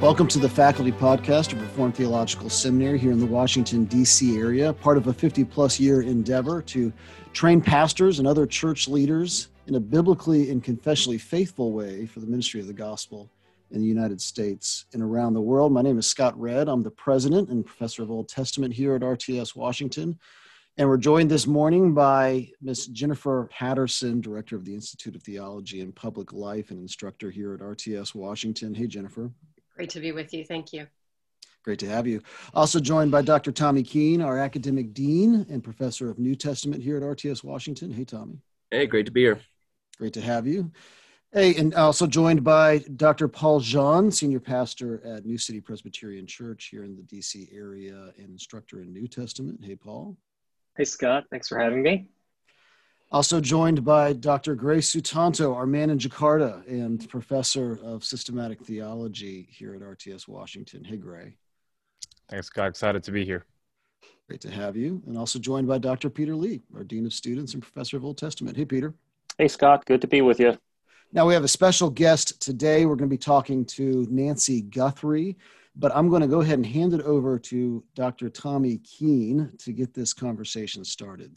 Welcome to the Faculty Podcast of Reformed Theological Seminary here in the Washington, D.C. area, part of a 50 plus year endeavor to train pastors and other church leaders in a biblically and confessionally faithful way for the ministry of the gospel in the United States and around the world. My name is Scott Redd. I'm the president and professor of Old Testament here at RTS Washington. And we're joined this morning by Ms. Jennifer Patterson, Director of the Institute of Theology and Public Life and instructor here at RTS Washington. Hey, Jennifer. Great to be with you. Thank you. Great to have you. Also joined by Dr. Tommy Keene, our academic dean and professor of New Testament here at RTS Washington. Hey, Tommy. Hey, great to be here. Great to have you. Hey, and also joined by Dr. Paul Jeon, senior pastor at New City Presbyterian Church here in the DC area and instructor in New Testament. Hey, Paul. Hey, Scott. Thanks for having me. Also joined by Dr. Gray Sutanto, our man in Jakarta and professor of systematic theology here at RTS Washington. Hey, Gray. Thanks, Scott. Excited to be here. Great to have you. And also joined by Dr. Peter Lee, our Dean of Students and Professor of Old Testament. Hey, Peter. Hey, Scott. Good to be with you. Now, we have a special guest today. We're going to be talking to Nancy Guthrie, but I'm going to go ahead and hand it over to Dr. Tommy Keene to get this conversation started.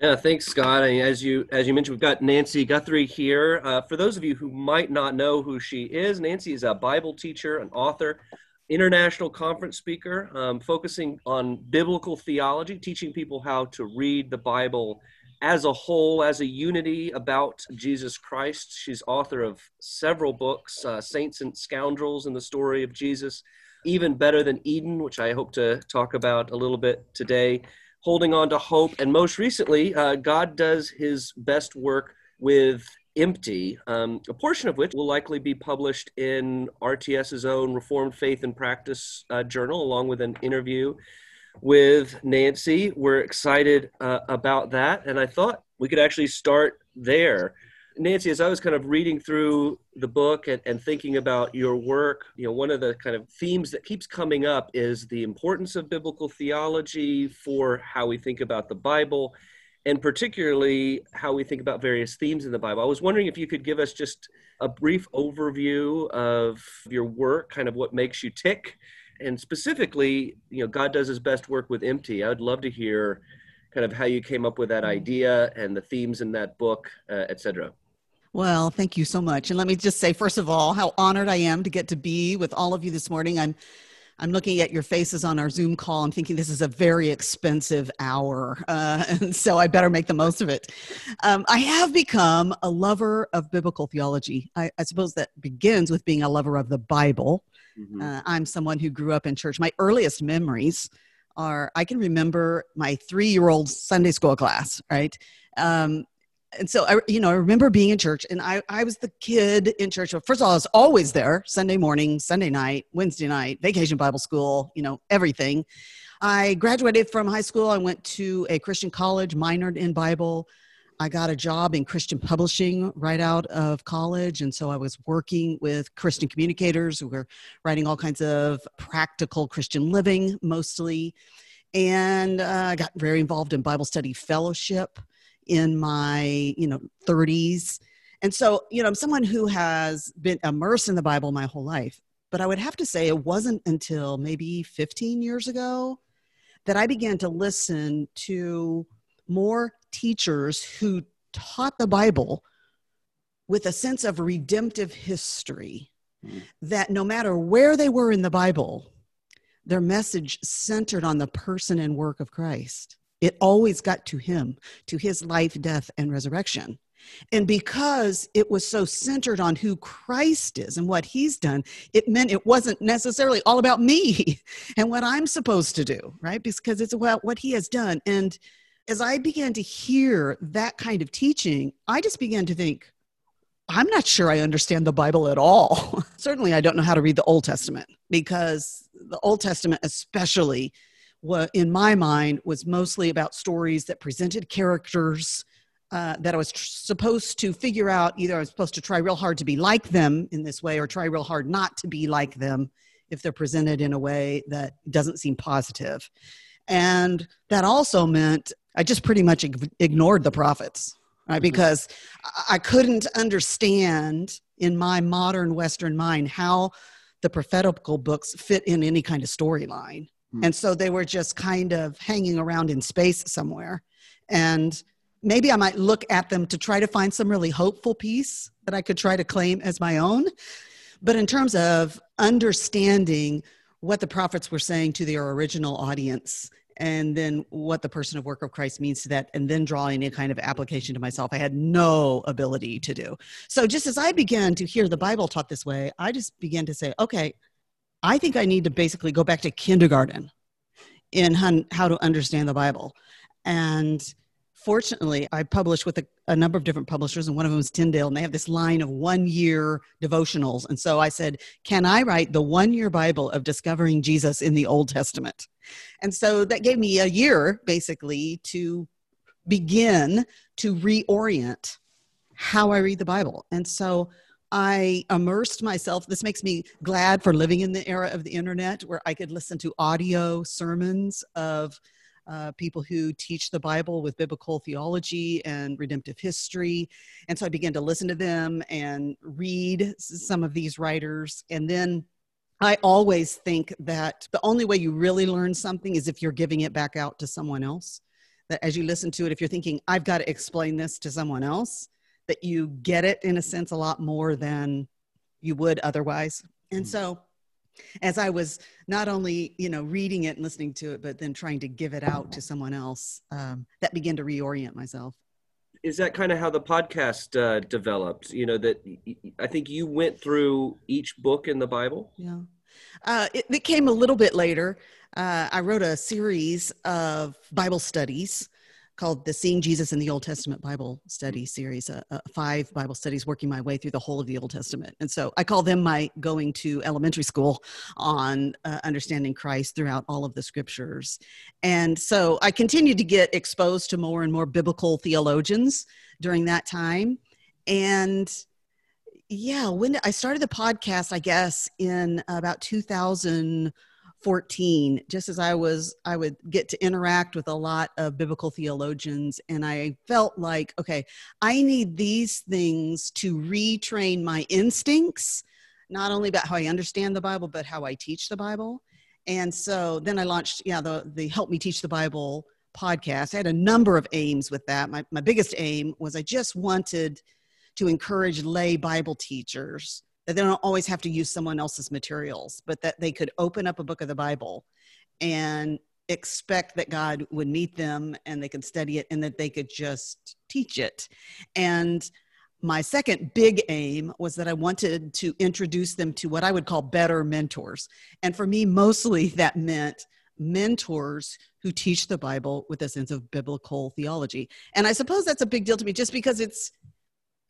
Yeah, thanks, Scott. as you as you mentioned, we've got Nancy Guthrie here. Uh, for those of you who might not know who she is, Nancy is a Bible teacher, an author, international conference speaker, um, focusing on biblical theology, teaching people how to read the Bible as a whole, as a unity about Jesus Christ. She's author of several books, uh, Saints and Scoundrels, and the story of Jesus. Even better than Eden, which I hope to talk about a little bit today holding on to hope. And most recently, uh, God does his best work with Empty, um, a portion of which will likely be published in RTS's own Reformed Faith and Practice uh, journal, along with an interview with Nancy. We're excited uh, about that. And I thought we could actually start there. Nancy, as I was kind of reading through the book and, and thinking about your work, you know, one of the kind of themes that keeps coming up is the importance of biblical theology for how we think about the Bible, and particularly how we think about various themes in the Bible. I was wondering if you could give us just a brief overview of your work, kind of what makes you tick, and specifically, you know, God does his best work with empty. I'd love to hear kind of how you came up with that idea and the themes in that book, uh, et cetera. Well, thank you so much. And let me just say, first of all, how honored I am to get to be with all of you this morning. I'm I'm looking at your faces on our Zoom call. I'm thinking this is a very expensive hour, uh, and so I better make the most of it. Um, I have become a lover of biblical theology. I, I, suppose that begins with being a lover of the Bible. Mm-hmm. Uh, I'm someone who grew up in church. My earliest memories are I can remember my three year old Sunday school class, right? Um, and so I, you know, I remember being in church and I, I was the kid in church. First of all, I was always there Sunday morning, Sunday night, Wednesday night, vacation Bible school, you know, everything. I graduated from high school. I went to a Christian college, minored in Bible. I got a job in Christian publishing right out of college. And so I was working with Christian communicators who were writing all kinds of practical Christian living mostly. And uh, I got very involved in Bible study fellowship in my you know 30s and so you know i'm someone who has been immersed in the bible my whole life but i would have to say it wasn't until maybe 15 years ago that i began to listen to more teachers who taught the bible with a sense of redemptive history mm. that no matter where they were in the bible their message centered on the person and work of christ it always got to him, to his life, death, and resurrection. And because it was so centered on who Christ is and what he's done, it meant it wasn't necessarily all about me and what I'm supposed to do, right? Because it's about what he has done. And as I began to hear that kind of teaching, I just began to think, I'm not sure I understand the Bible at all. Certainly, I don't know how to read the Old Testament because the Old Testament, especially, what in my mind was mostly about stories that presented characters uh, that I was tr- supposed to figure out either I was supposed to try real hard to be like them in this way or try real hard not to be like them if they're presented in a way that doesn't seem positive. And that also meant I just pretty much ig- ignored the prophets, right? Mm-hmm. Because I-, I couldn't understand in my modern Western mind how the prophetical books fit in any kind of storyline. Hmm. And so they were just kind of hanging around in space somewhere. And maybe I might look at them to try to find some really hopeful piece that I could try to claim as my own. But in terms of understanding what the prophets were saying to their original audience and then what the person of work of Christ means to that, and then drawing a kind of application to myself, I had no ability to do. So just as I began to hear the Bible taught this way, I just began to say, okay, I think I need to basically go back to kindergarten in how to understand the Bible. And fortunately, I published with a, a number of different publishers, and one of them is Tyndale, and they have this line of one year devotionals. And so I said, Can I write the one year Bible of discovering Jesus in the Old Testament? And so that gave me a year basically to begin to reorient how I read the Bible. And so I immersed myself. This makes me glad for living in the era of the internet where I could listen to audio sermons of uh, people who teach the Bible with biblical theology and redemptive history. And so I began to listen to them and read some of these writers. And then I always think that the only way you really learn something is if you're giving it back out to someone else. That as you listen to it, if you're thinking, I've got to explain this to someone else, that you get it in a sense a lot more than you would otherwise. And so as I was not only, you know, reading it and listening to it, but then trying to give it out to someone else, um, that began to reorient myself. Is that kind of how the podcast uh, developed? You know, that I think you went through each book in the Bible. Yeah. Uh, it, it came a little bit later. Uh, I wrote a series of Bible studies called the Seeing Jesus in the Old Testament Bible Study Series, uh, uh, five Bible studies working my way through the whole of the Old Testament. And so I call them my going to elementary school on uh, understanding Christ throughout all of the scriptures. And so I continued to get exposed to more and more biblical theologians during that time. And yeah, when I started the podcast, I guess in about 2000 14 just as i was i would get to interact with a lot of biblical theologians and i felt like okay i need these things to retrain my instincts not only about how i understand the bible but how i teach the bible. And so then i launched yeah the the help me teach the bible podcast. I had a number of aims with that. My, my biggest aim was i just wanted to encourage lay bible teachers that they don't always have to use someone else's materials, but that they could open up a book of the Bible and expect that God would meet them and they could study it and that they could just teach it. And my second big aim was that I wanted to introduce them to what I would call better mentors. And for me, mostly that meant mentors who teach the Bible with a sense of biblical theology. And I suppose that's a big deal to me just because it's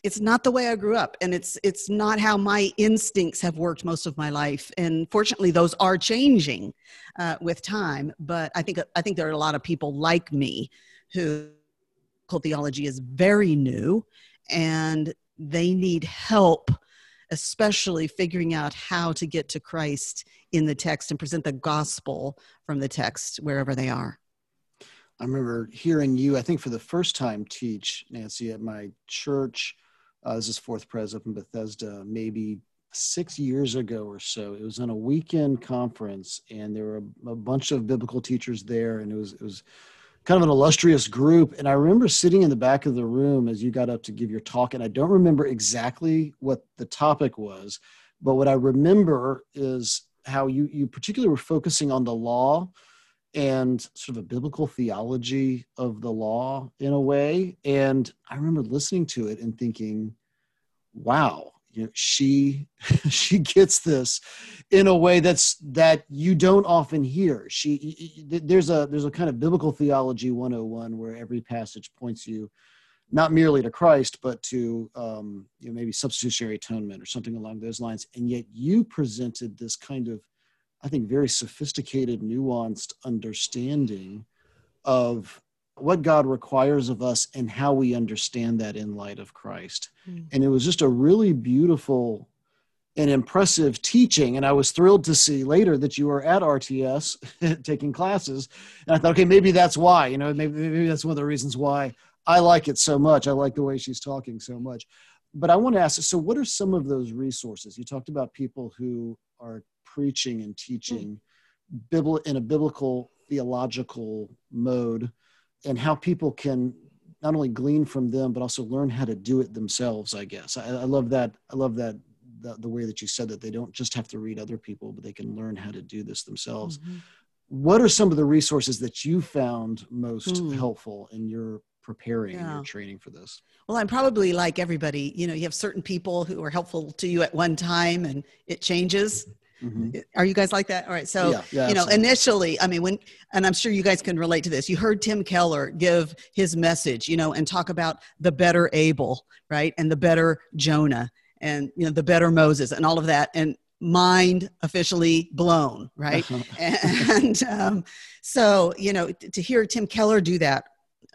it's not the way I grew up and it's it's not how my instincts have worked most of my life and fortunately those are changing uh, with time but I think I think there are a lot of people like me who theology is very new and they need help especially figuring out how to get to Christ in the text and present the gospel from the text wherever they are. I remember hearing you, I think for the first time, teach, Nancy, at my church uh, this is Fourth Pres up in Bethesda, maybe six years ago or so. It was on a weekend conference, and there were a, a, bunch of biblical teachers there, and it was it was kind of an illustrious group. And I remember sitting in the back of the room as you got up to give your talk, and I don't remember exactly what the topic was, but what I remember is how you you particularly were focusing on the law and sort of a biblical theology of the law in a way. And I remember listening to it and thinking, wow, you know, she she gets this in a way that's that you don't often hear. She there's a there's a kind of biblical theology 101 where every passage points you not merely to Christ, but to um, you know, maybe substitutionary atonement or something along those lines. And yet you presented this kind of I think, very sophisticated, nuanced understanding of what God requires of us and how we understand that in light of Christ. Mm. And it was just a really beautiful and impressive teaching. And I was thrilled to see later that you were at RTS taking classes. And I thought, okay, maybe that's why, you know, maybe, maybe that's one of the reasons why I like it so much. I like the way she's talking so much. But I want to ask so, what are some of those resources? You talked about people who are preaching and teaching bibl- in a biblical theological mode and how people can not only glean from them but also learn how to do it themselves i guess i, I love that i love that the, the, way that you said that they don't just have to read other people but they can learn how to do this themselves mm-hmm. what are some of the resources that you found most mm. helpful in your preparing yeah. your training for this well i'm probably like everybody you know you have certain people who are helpful to you at one time and it changes Mm-hmm. Are you guys like that? All right. So, yeah, yeah, you know, absolutely. initially, I mean, when, and I'm sure you guys can relate to this, you heard Tim Keller give his message, you know, and talk about the better Abel, right? And the better Jonah and, you know, the better Moses and all of that. And mind officially blown, right? and um, so, you know, to hear Tim Keller do that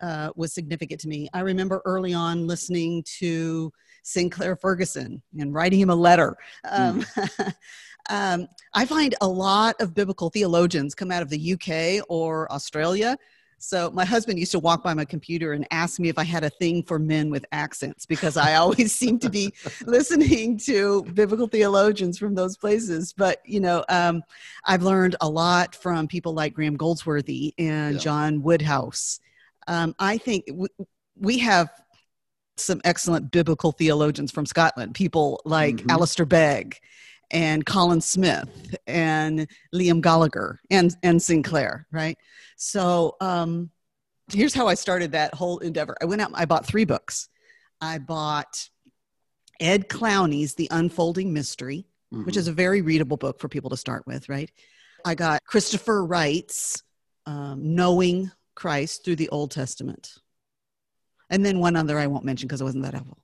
uh, was significant to me. I remember early on listening to Sinclair Ferguson and writing him a letter. Um, mm. Um, I find a lot of biblical theologians come out of the UK or Australia. So my husband used to walk by my computer and ask me if I had a thing for men with accents because I always seem to be listening to biblical theologians from those places. But you know, um, I've learned a lot from people like Graham Goldsworthy and yeah. John Woodhouse. Um, I think w- we have some excellent biblical theologians from Scotland, people like mm-hmm. Alistair Begg and Colin Smith and Liam Goligher and, and Sinclair, right? So um, here's how I started that whole endeavor. I went out, I bought three books. I bought Ed Clowney's The Unfolding Mystery, mm-hmm. which is a very readable book for people to start with, right? I got Christopher Wright's um, Knowing Christ Through the Old Testament. And then one other I won't mention because it wasn't that helpful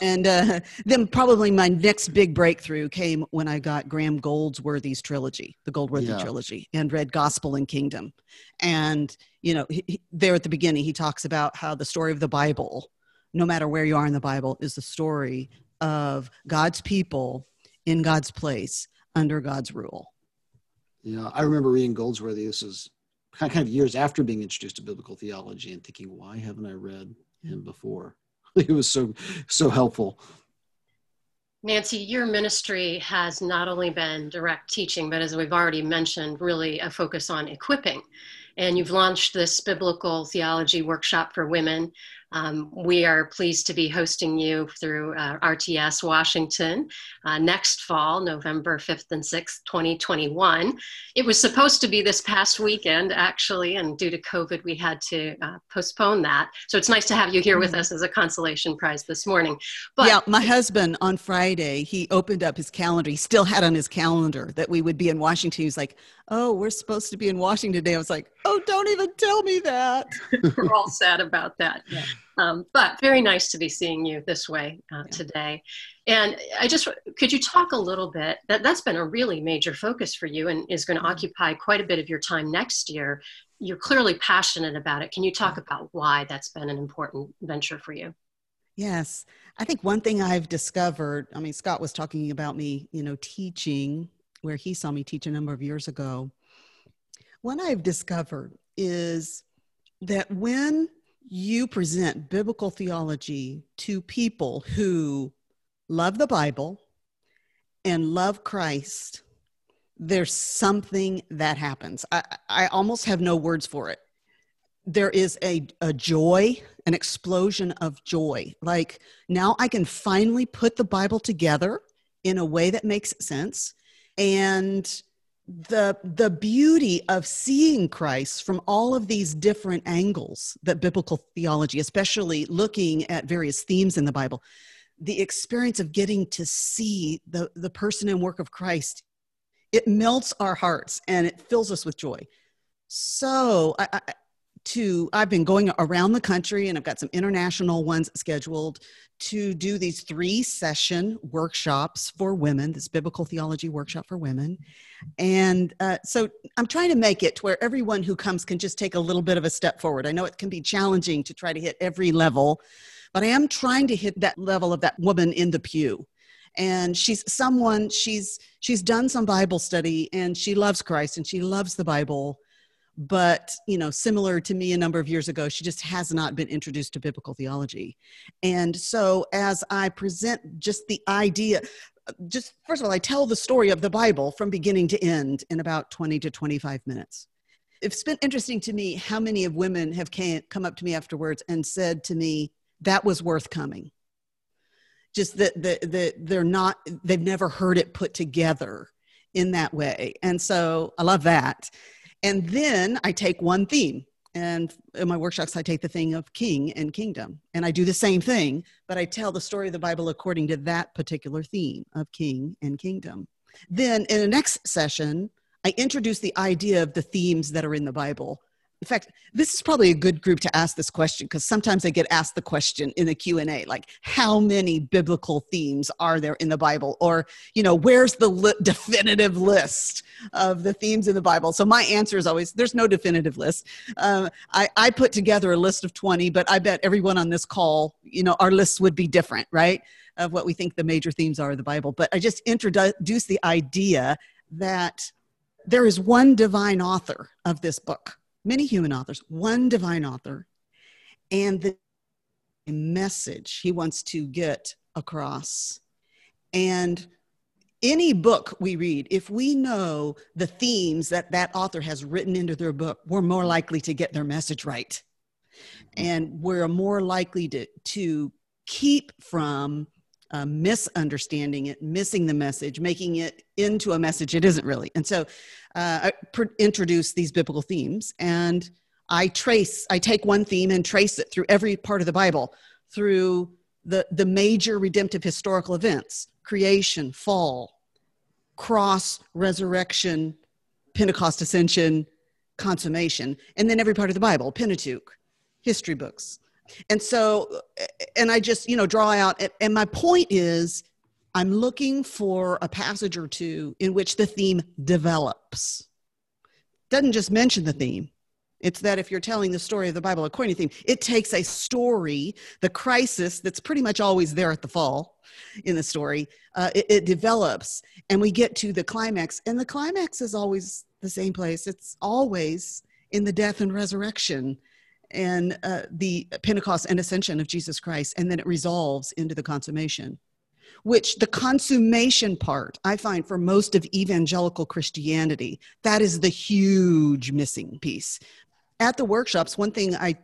and uh, then probably my next big breakthrough came when I got Graham Goldsworthy's trilogy, the Goldsworthy yeah. trilogy, and read Gospel and Kingdom. And, you know, he, he, there at the beginning, he talks about how the story of the Bible, no matter where you are in the Bible, is the story of God's people in God's place under God's rule. Yeah, I remember reading Goldsworthy. This is kind of years after being introduced to biblical theology and thinking, why haven't I read him before? it was so so helpful. Nancy, your ministry has not only been direct teaching, but as we've already mentioned, really a focus on equipping. And you've launched this biblical theology workshop for women um, we are pleased to be hosting you through uh, RTS Washington uh, next fall, November 5th and 6th, 2021. It was supposed to be this past weekend, actually, and due to COVID, we had to uh, postpone that. So it's nice to have you here with mm-hmm. us as a consolation prize this morning. But yeah, my husband on Friday, he opened up his calendar. He still had on his calendar that we would be in Washington. He was like, Oh, we're supposed to be in Washington today. I was like, Oh, don't even tell me that. we're all sad about that. Yeah. Um, but very nice to be seeing you this way uh, yeah. today. And I just could you talk a little bit that that's been a really major focus for you and is going to mm-hmm. occupy quite a bit of your time next year. You're clearly passionate about it. Can you talk about why that's been an important venture for you? Yes. I think one thing I've discovered, I mean, Scott was talking about me, you know, teaching where he saw me teach a number of years ago. What I've discovered is that when you present biblical theology to people who love the Bible and love Christ, there's something that happens. I, I almost have no words for it. There is a, a joy, an explosion of joy. Like now I can finally put the Bible together in a way that makes sense. And the the beauty of seeing Christ from all of these different angles that biblical theology, especially looking at various themes in the Bible, the experience of getting to see the, the person and work of Christ, it melts our hearts and it fills us with joy. So I, I to I've been going around the country and I've got some international ones scheduled to do these three session workshops for women, this biblical theology workshop for women. And uh, so I'm trying to make it to where everyone who comes can just take a little bit of a step forward. I know it can be challenging to try to hit every level, but I am trying to hit that level of that woman in the pew and she's someone she's she's done some bible study and she loves christ and she loves the bible but you know similar to me a number of years ago she just has not been introduced to biblical theology and so as i present just the idea just first of all, I tell the story of the Bible from beginning to end in about 20 to 25 minutes. It's been interesting to me how many of women have came, come up to me afterwards and said to me, that was worth coming. Just that the, the, they're not, they've never heard it put together in that way. And so I love that. And then I take one theme. And in my workshops i take the thing of king and kingdom. And i do the same thing but i tell the story of the bible according to that particular theme of king and kingdom. Then in the next session i introduce the idea of the themes that are in the bible in fact this is probably a good group to ask this question because sometimes i get asked the question in the q&a like how many biblical themes are there in the bible? Or you know where's the li- definitive list of the themes in the bible? So my answer is always there's no definitive list. Um, I, I put together a list of 20 but i bet everyone on this call you know our lists would be different right of what we think the major themes are of the bible. But i just introduce the idea that there is one divine author of this book many human authors, one divine author, and the message he wants to get across. And any book we read, if we know the themes that that author has written into their book, we're more likely to get their message right. And we're more likely to, to keep from uh, misunderstanding it, missing the message, making it into a message it isn't really. And so uh, I pr- introduce these biblical themes and I trace, I take one theme and trace it through every part of the Bible, through the, the major redemptive historical events creation, fall, cross, resurrection, Pentecost ascension, consummation, and then every part of the Bible, Pentateuch, history books. And so, and I just, you know, draw out, and my point is I'm looking for a passage or two in which the theme develops. Doesn't just mention the theme. It's that if you're telling the story of the Bible according to theme, it takes a story, the crisis that's pretty much always there at the fall in the story, uh, it, it develops, and we get to the climax. And the climax is always the same place. It's always in the death and resurrection and uh, the Pentecost and ascension of Jesus Christ, and then it resolves into the consummation which the consummation part i find for most of evangelical christianity that is the huge missing piece. At the workshops one thing i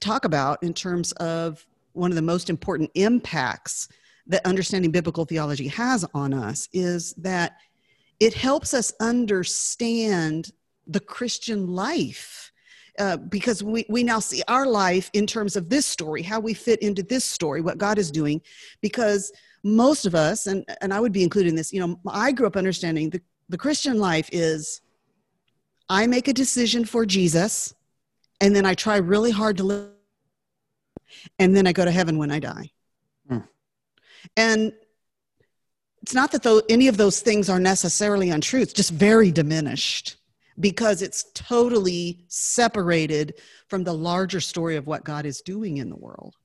talk about in terms of one of the most important impacts that understanding biblical theology has on us is that it helps us understand the christian life uh, because we, we now see our life in terms of this story, how we fit into this story, what God is doing, because most of us, and, and I would be included in this, you know, I grew up understanding the, the Christian life is I make a decision for Jesus, and then I try really hard to live, and then I go to heaven when I die. Hmm. And it's not that though any of those things are necessarily untruths, just very diminished because it's totally separated from the larger story of what God is doing in the world.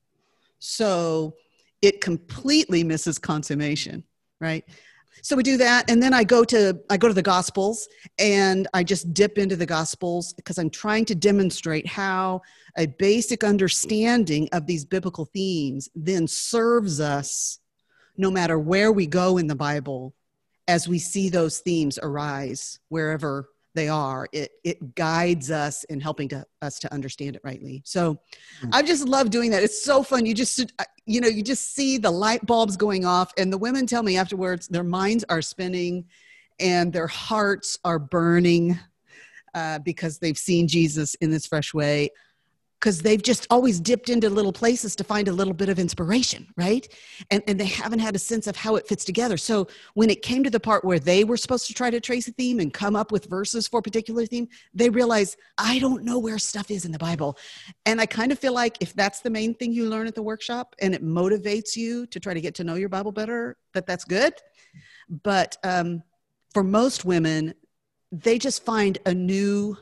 So it completely misses consummation, right? So we do that and then I go to I go to the gospels and I just dip into the gospels because I'm trying to demonstrate how a basic understanding of these biblical themes then serves us no matter where we go in the Bible as we see those themes arise wherever they are it it guides us in helping to us to understand it rightly. So mm-hmm. i just love doing that. It's so fun. You just uh, you know you just see the light bulbs going off and the women tell me afterwards their minds are spinning and their hearts are burning uh, because they've seen jesus in this fresh way because they've just always dipped into little places to find a little bit of inspiration, right? And, and they haven't had a sense of how it fits together. So when it came to the part where they were supposed to try to trace a theme and come up with verses for a particular theme, they realized, I don't know where stuff is in the Bible. And I kind of feel like if that's the main thing you learn at the workshop and it motivates you to try to get to know your Bible better, that that's good. But um, for most women, they just find a new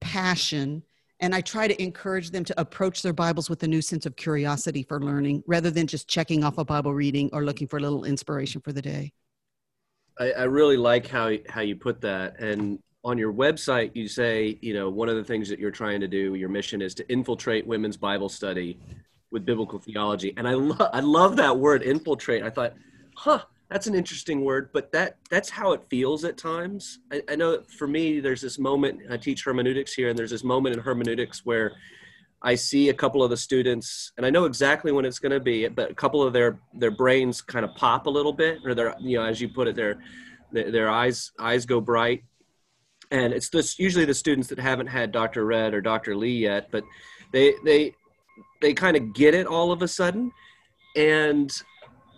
passion and I try to encourage them to approach their Bibles with a new sense of curiosity for learning rather than just checking off a Bible reading or looking for a little inspiration for the day. I, I really like how, how you put that. And on your website, you say, you know, one of the things that you're trying to do, your mission is to infiltrate women's Bible study with biblical theology. And I, lo- I love that word, infiltrate. I thought, huh, that's an interesting word, but that that's how it feels at times. I, I know for me, there's this moment. I teach hermeneutics here, and there's this moment in hermeneutics where I see a couple of the students, and I know exactly when it's going to be, but a couple of their their brains kind of pop a little bit, or their you know, as you put it, their their, their eyes eyes go bright, and it's this usually the students that haven't had Dr. Redd or Dr. Lee yet, but they they they kind of get it all of a sudden, and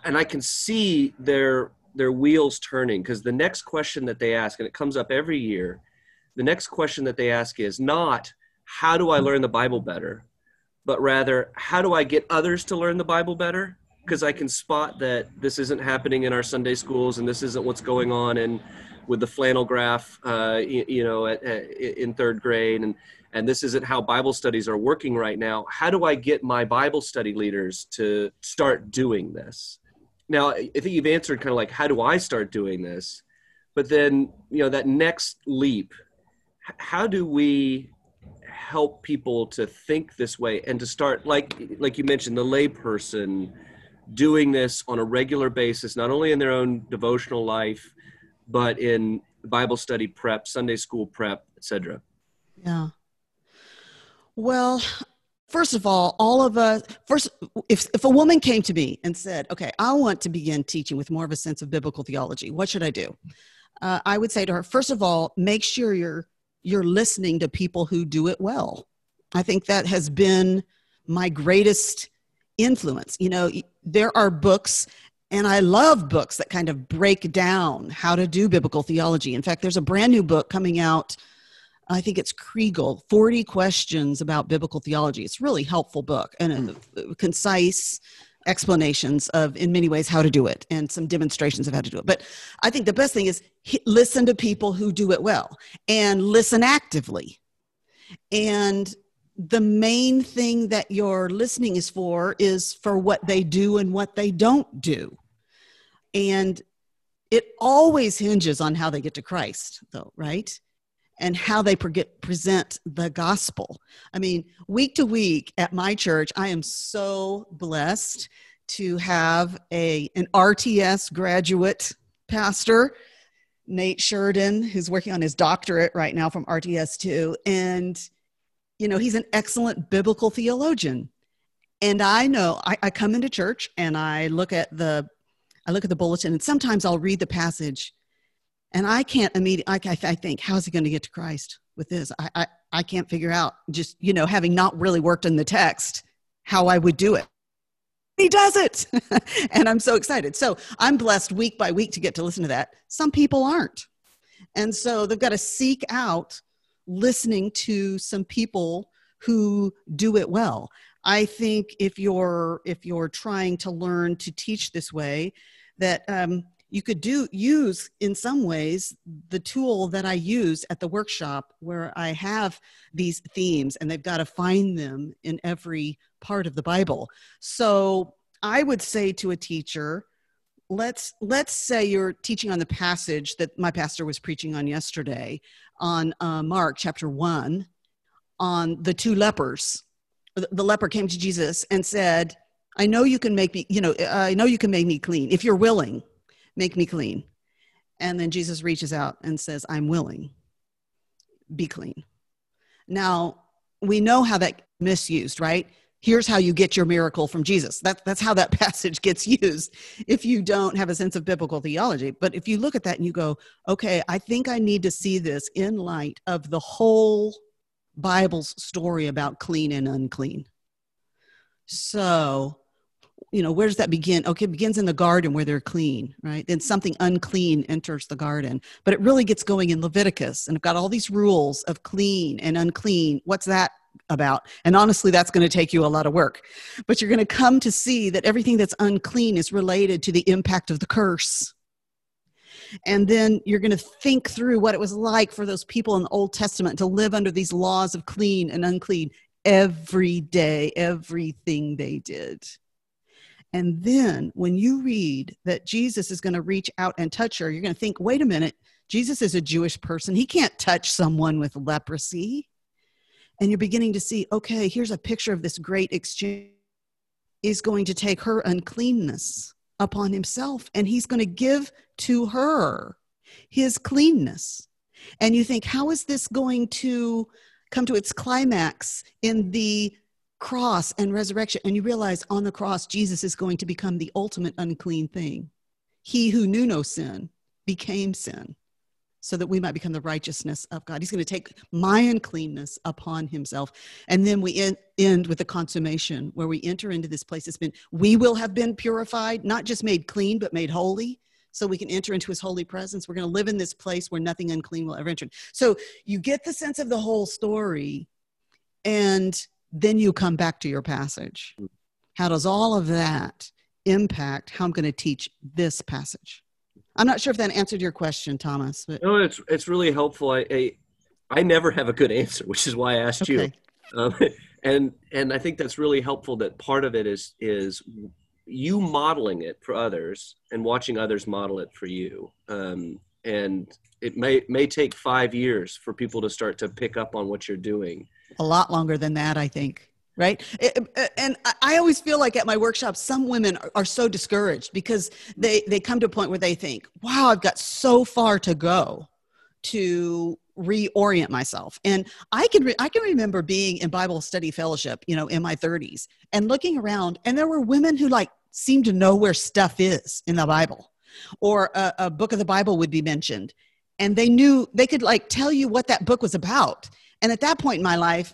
and I can see their their wheels turning because the next question that they ask, and it comes up every year, the next question that they ask is not how do I learn the Bible better, but rather how do I get others to learn the Bible better? Because I can spot that this isn't happening in our Sunday schools, and this isn't what's going on in with the flannel graph, uh, you, you, know, at, at, in third grade, and and this isn't how Bible studies are working right now. How do I get my Bible study leaders to start doing this? Now i think you've answered kind of like how do i start doing this? But then you know that next leap how do we help people to think this way and to start like like you mentioned the layperson doing this on a regular basis not only in their own devotional life but in bible study prep sunday school prep etc yeah. Well first of all, all of us, first, if, if a woman came to me and said, okay, I want to begin teaching with more of a sense of biblical theology, what should I do? Uh, I would say to her, first of all, make sure you're, you're listening to people who do it well. I think that has been my greatest influence. You know, there are books and I love books that kind of break down how to do biblical theology. In fact, there's a brand new book coming out I think it's Kregel, 40 Questions About Biblical Theology. It's a really helpful book and a, hmm. concise explanations of, in many ways, how to do it and some demonstrations of how to do it. But I think the best thing is listen to people who do it well and listen actively. And the main thing that your listening is for is for what they do and what they don't do. And it always hinges on how they get to Christ, though, right? And how they present the gospel. I mean, week to week at my church, I am so blessed to have a an RTS graduate pastor, Nate Sheridan, who's working on his doctorate right now from RTS too, and you know he's an excellent biblical theologian. And I know I, I come into church and I look at the I look at the bulletin, and sometimes I'll read the passage and I can't immediately, I, I think, how's he going to get to Christ with this? I, I, I can't figure out, just, you know, having not really worked in the text, how I would do it. He does it. and I'm so excited. So I'm blessed week by week to get to listen to that. Some people aren't. And so they've got to seek out listening to some people who do it well. I think if you're if you're trying to learn to teach this way, that um, you could do use in some ways the tool that I use at the workshop where I have these themes and they've got to find them in every part of the Bible. So I would say to a teacher, let's let's say you're teaching on the passage that my pastor was preaching on yesterday on uh, Mark chapter 1 on the two lepers. The leper came to Jesus and said, I know you can make me, you know, I know you can make me clean if you're willing make me clean. And then Jesus reaches out and says, I'm willing, be clean. Now, we know how that misused, right? Here's how you get your miracle from Jesus. That, that's how that passage gets used if you don't have a sense of biblical theology. But if you look at that and you go, okay, I think I need to see this in light of the whole Bible's story about clean and unclean. So you know where does that begin? Okay it begins in the garden where they're clean right? Then something unclean enters the garden. But it really gets going in leviticus and i've got all these rules of clean and unclean. What's that about? And honestly that's going to take you a lot of work. But you're going to come to see that everything that's unclean is related to the impact of the curse. And then you're going to think through what it was like for those people in the old testament to live under these laws of clean and unclean every day everything they did and then when you read that Jesus is going to reach out and touch her, you're going to think, wait a minute, Jesus is a Jewish person. He can't touch someone with leprosy. And you're beginning to see, okay, here's a picture of this great exchange. Is going to take her uncleanness upon himself and he's going to give to her his cleanness. And you think, how is this going to come to its climax in the cross and resurrection? And you realize on the cross, Jesus is going to become the ultimate unclean thing. He who knew no sin became sin so that we might become the righteousness of God. He's going to take my uncleanness upon himself. And then we end, end with the consummation where we enter into this place. It's been, we will have been purified, not just made clean, but made holy. So we can enter into his holy presence. We're going to live in this place where nothing unclean will ever enter. So you get the sense of the whole story, and then you come back to your passage. How does all of that impact how I'm going to teach this passage? I'm not sure if that answered your question, Thomas. But... No, it's it's really helpful. I, I, I never have a good answer, which is why I asked okay. you. Um, and and I think that's really helpful. That part of it is is you modeling it for others and watching others model it for you. Um, and it may may take five years for people to start to pick up on what you're doing. A lot longer than that, I think right? And i always feel like at my workshops some women are so discouraged because they they come to a point where they think wow i've got so far to go to reorient myself. And i can re- i can remember being in bible study fellowship you know in my 30s and looking around and there were women who like seemed to know where stuff is in the bible or a, a book of the bible would be mentioned and they knew they could like tell you what that book was about and at that point in my life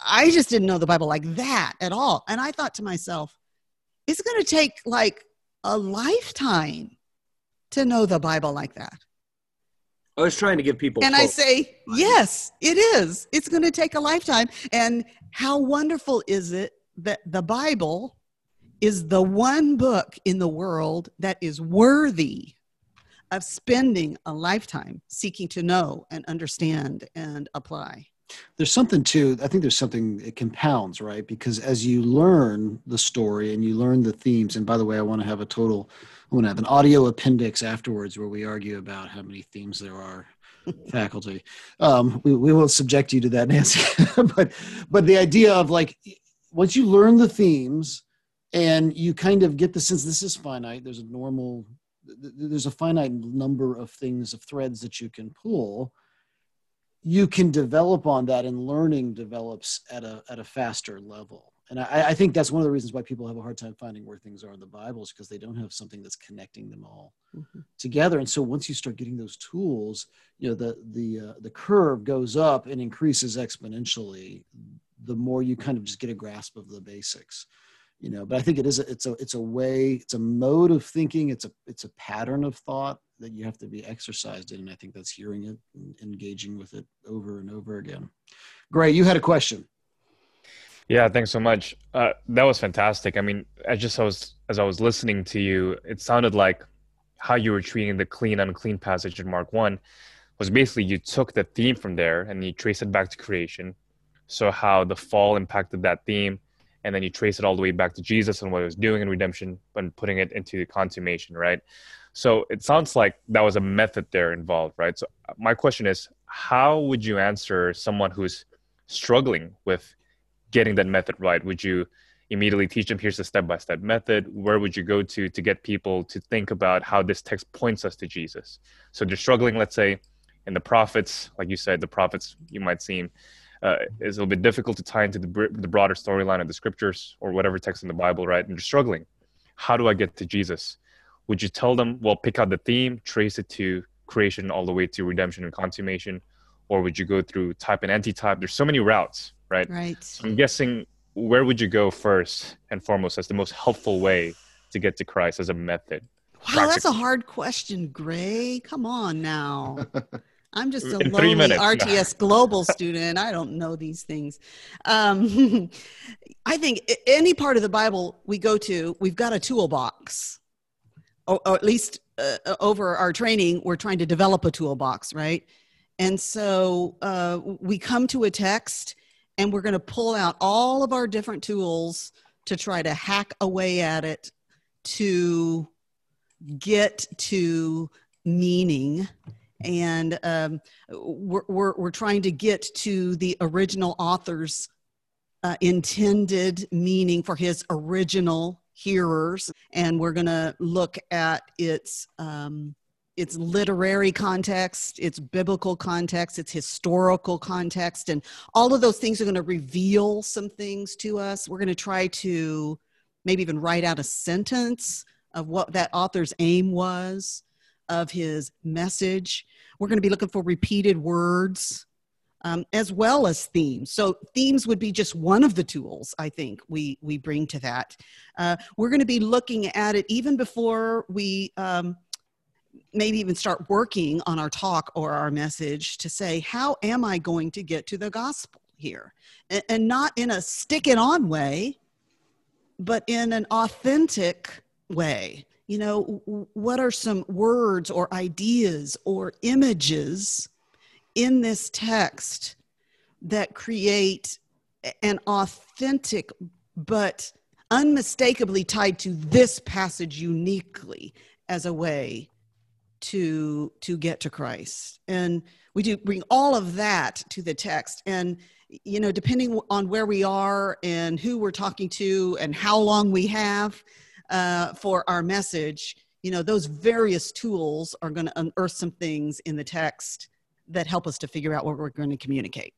I just didn't know the Bible like that at all. And I thought to myself, it's going to take like a lifetime to know the Bible like that. I was trying to give people. And hope. I say, yes, it is. It's going to take a lifetime. And how wonderful is it that the Bible is the one book in the world that is worthy of spending a lifetime seeking to know and understand and apply? There's something to i think there's something it compounds right? Because as you learn the story and you learn the themes and by the way i want to have a total i want to have an audio appendix afterwards where we argue about how many themes there are faculty. Um, we, we won't subject you to that nancy but but the idea of like once you learn the themes and you kind of get the sense this is finite there's a normal there's a finite number of things of threads that you can pull you can develop on that and learning develops at a at a faster level. And I, I, think that's one of the reasons why people have a hard time finding where things are in the bible is because they don't have something that's connecting them all mm-hmm. together. And so once you start getting those tools you know the the uh, the curve goes up and increases exponentially the more you kind of just get a grasp of the basics you know but i think it is a, it's a it's a way it's a mode of thinking. It's a it's a pattern of thought that you have to be exercised in and i think that's hearing it and engaging with it over and over again. Great you had a question. Yeah thanks so much. Uh, that was fantastic. I mean i just as i was listening to you it sounded like how you were treating the clean unclean passage in mark 1 was basically you took the theme from there and you traced it back to creation. So how the fall impacted that theme and then you trace it all the way back to Jesus and what he was doing in redemption and putting it into the consummation, right? So it sounds like that was a method there involved, right? So uh, my question is, how would you answer someone who's struggling with getting that method right? Would you immediately teach them here's a step-by-step method? Where would you go to to get people to think about how this text points us to Jesus? So they're struggling, let's say, in the prophets, like you said, the prophets you might seem uh, is a little bit difficult to tie into the, the broader storyline of the scriptures or whatever text in the Bible, right? And they're struggling. How do I get to Jesus? Would you tell them, well, pick out the theme, trace it to creation all the way to redemption and consummation? Or would you go through type and anti-type? There's so many routes, right? Right. So I'm guessing where would you go first and foremost as the most helpful way to get to Christ as a method? Wow, that's a hard question, Gray. Come on now. I'm just a In lonely RTS global student. I don't know these things. Um, I think any part of the Bible we go to, we've got a toolbox, or, or at least uh, uh, over our training, we're trying to develop a toolbox, right? And so uh, we come to a text and we're going to pull out all of our different tools to try to hack away at it to get to meaning and um, we're, we're, we're, trying to get to the original author's uh, intended meaning for his original hearers, and we're going to look at its um, its literary context, its biblical context, its historical context, and all of those things are going to reveal some things to us. We're going to try to maybe even write out a sentence of what that author's aim was of his message. We're going to be looking for repeated words um, as well as themes. So themes would be just one of the tools I think we we bring to that. Uh, we're going to be looking at it even before we. Um, maybe even start working on our talk or our message to say, how am I going to get to the gospel here? And, and not in a stick it on way, but in an authentic way. You know, what are some words or ideas or images in this text that create an authentic but unmistakably tied to this passage uniquely as a way to to get to Christ. And we do bring all of that to the text and you know depending on where we are and who we're talking to and how long we have uh, for our message you know those various tools are going to unearth some things in the text that help us to figure out what we're going to communicate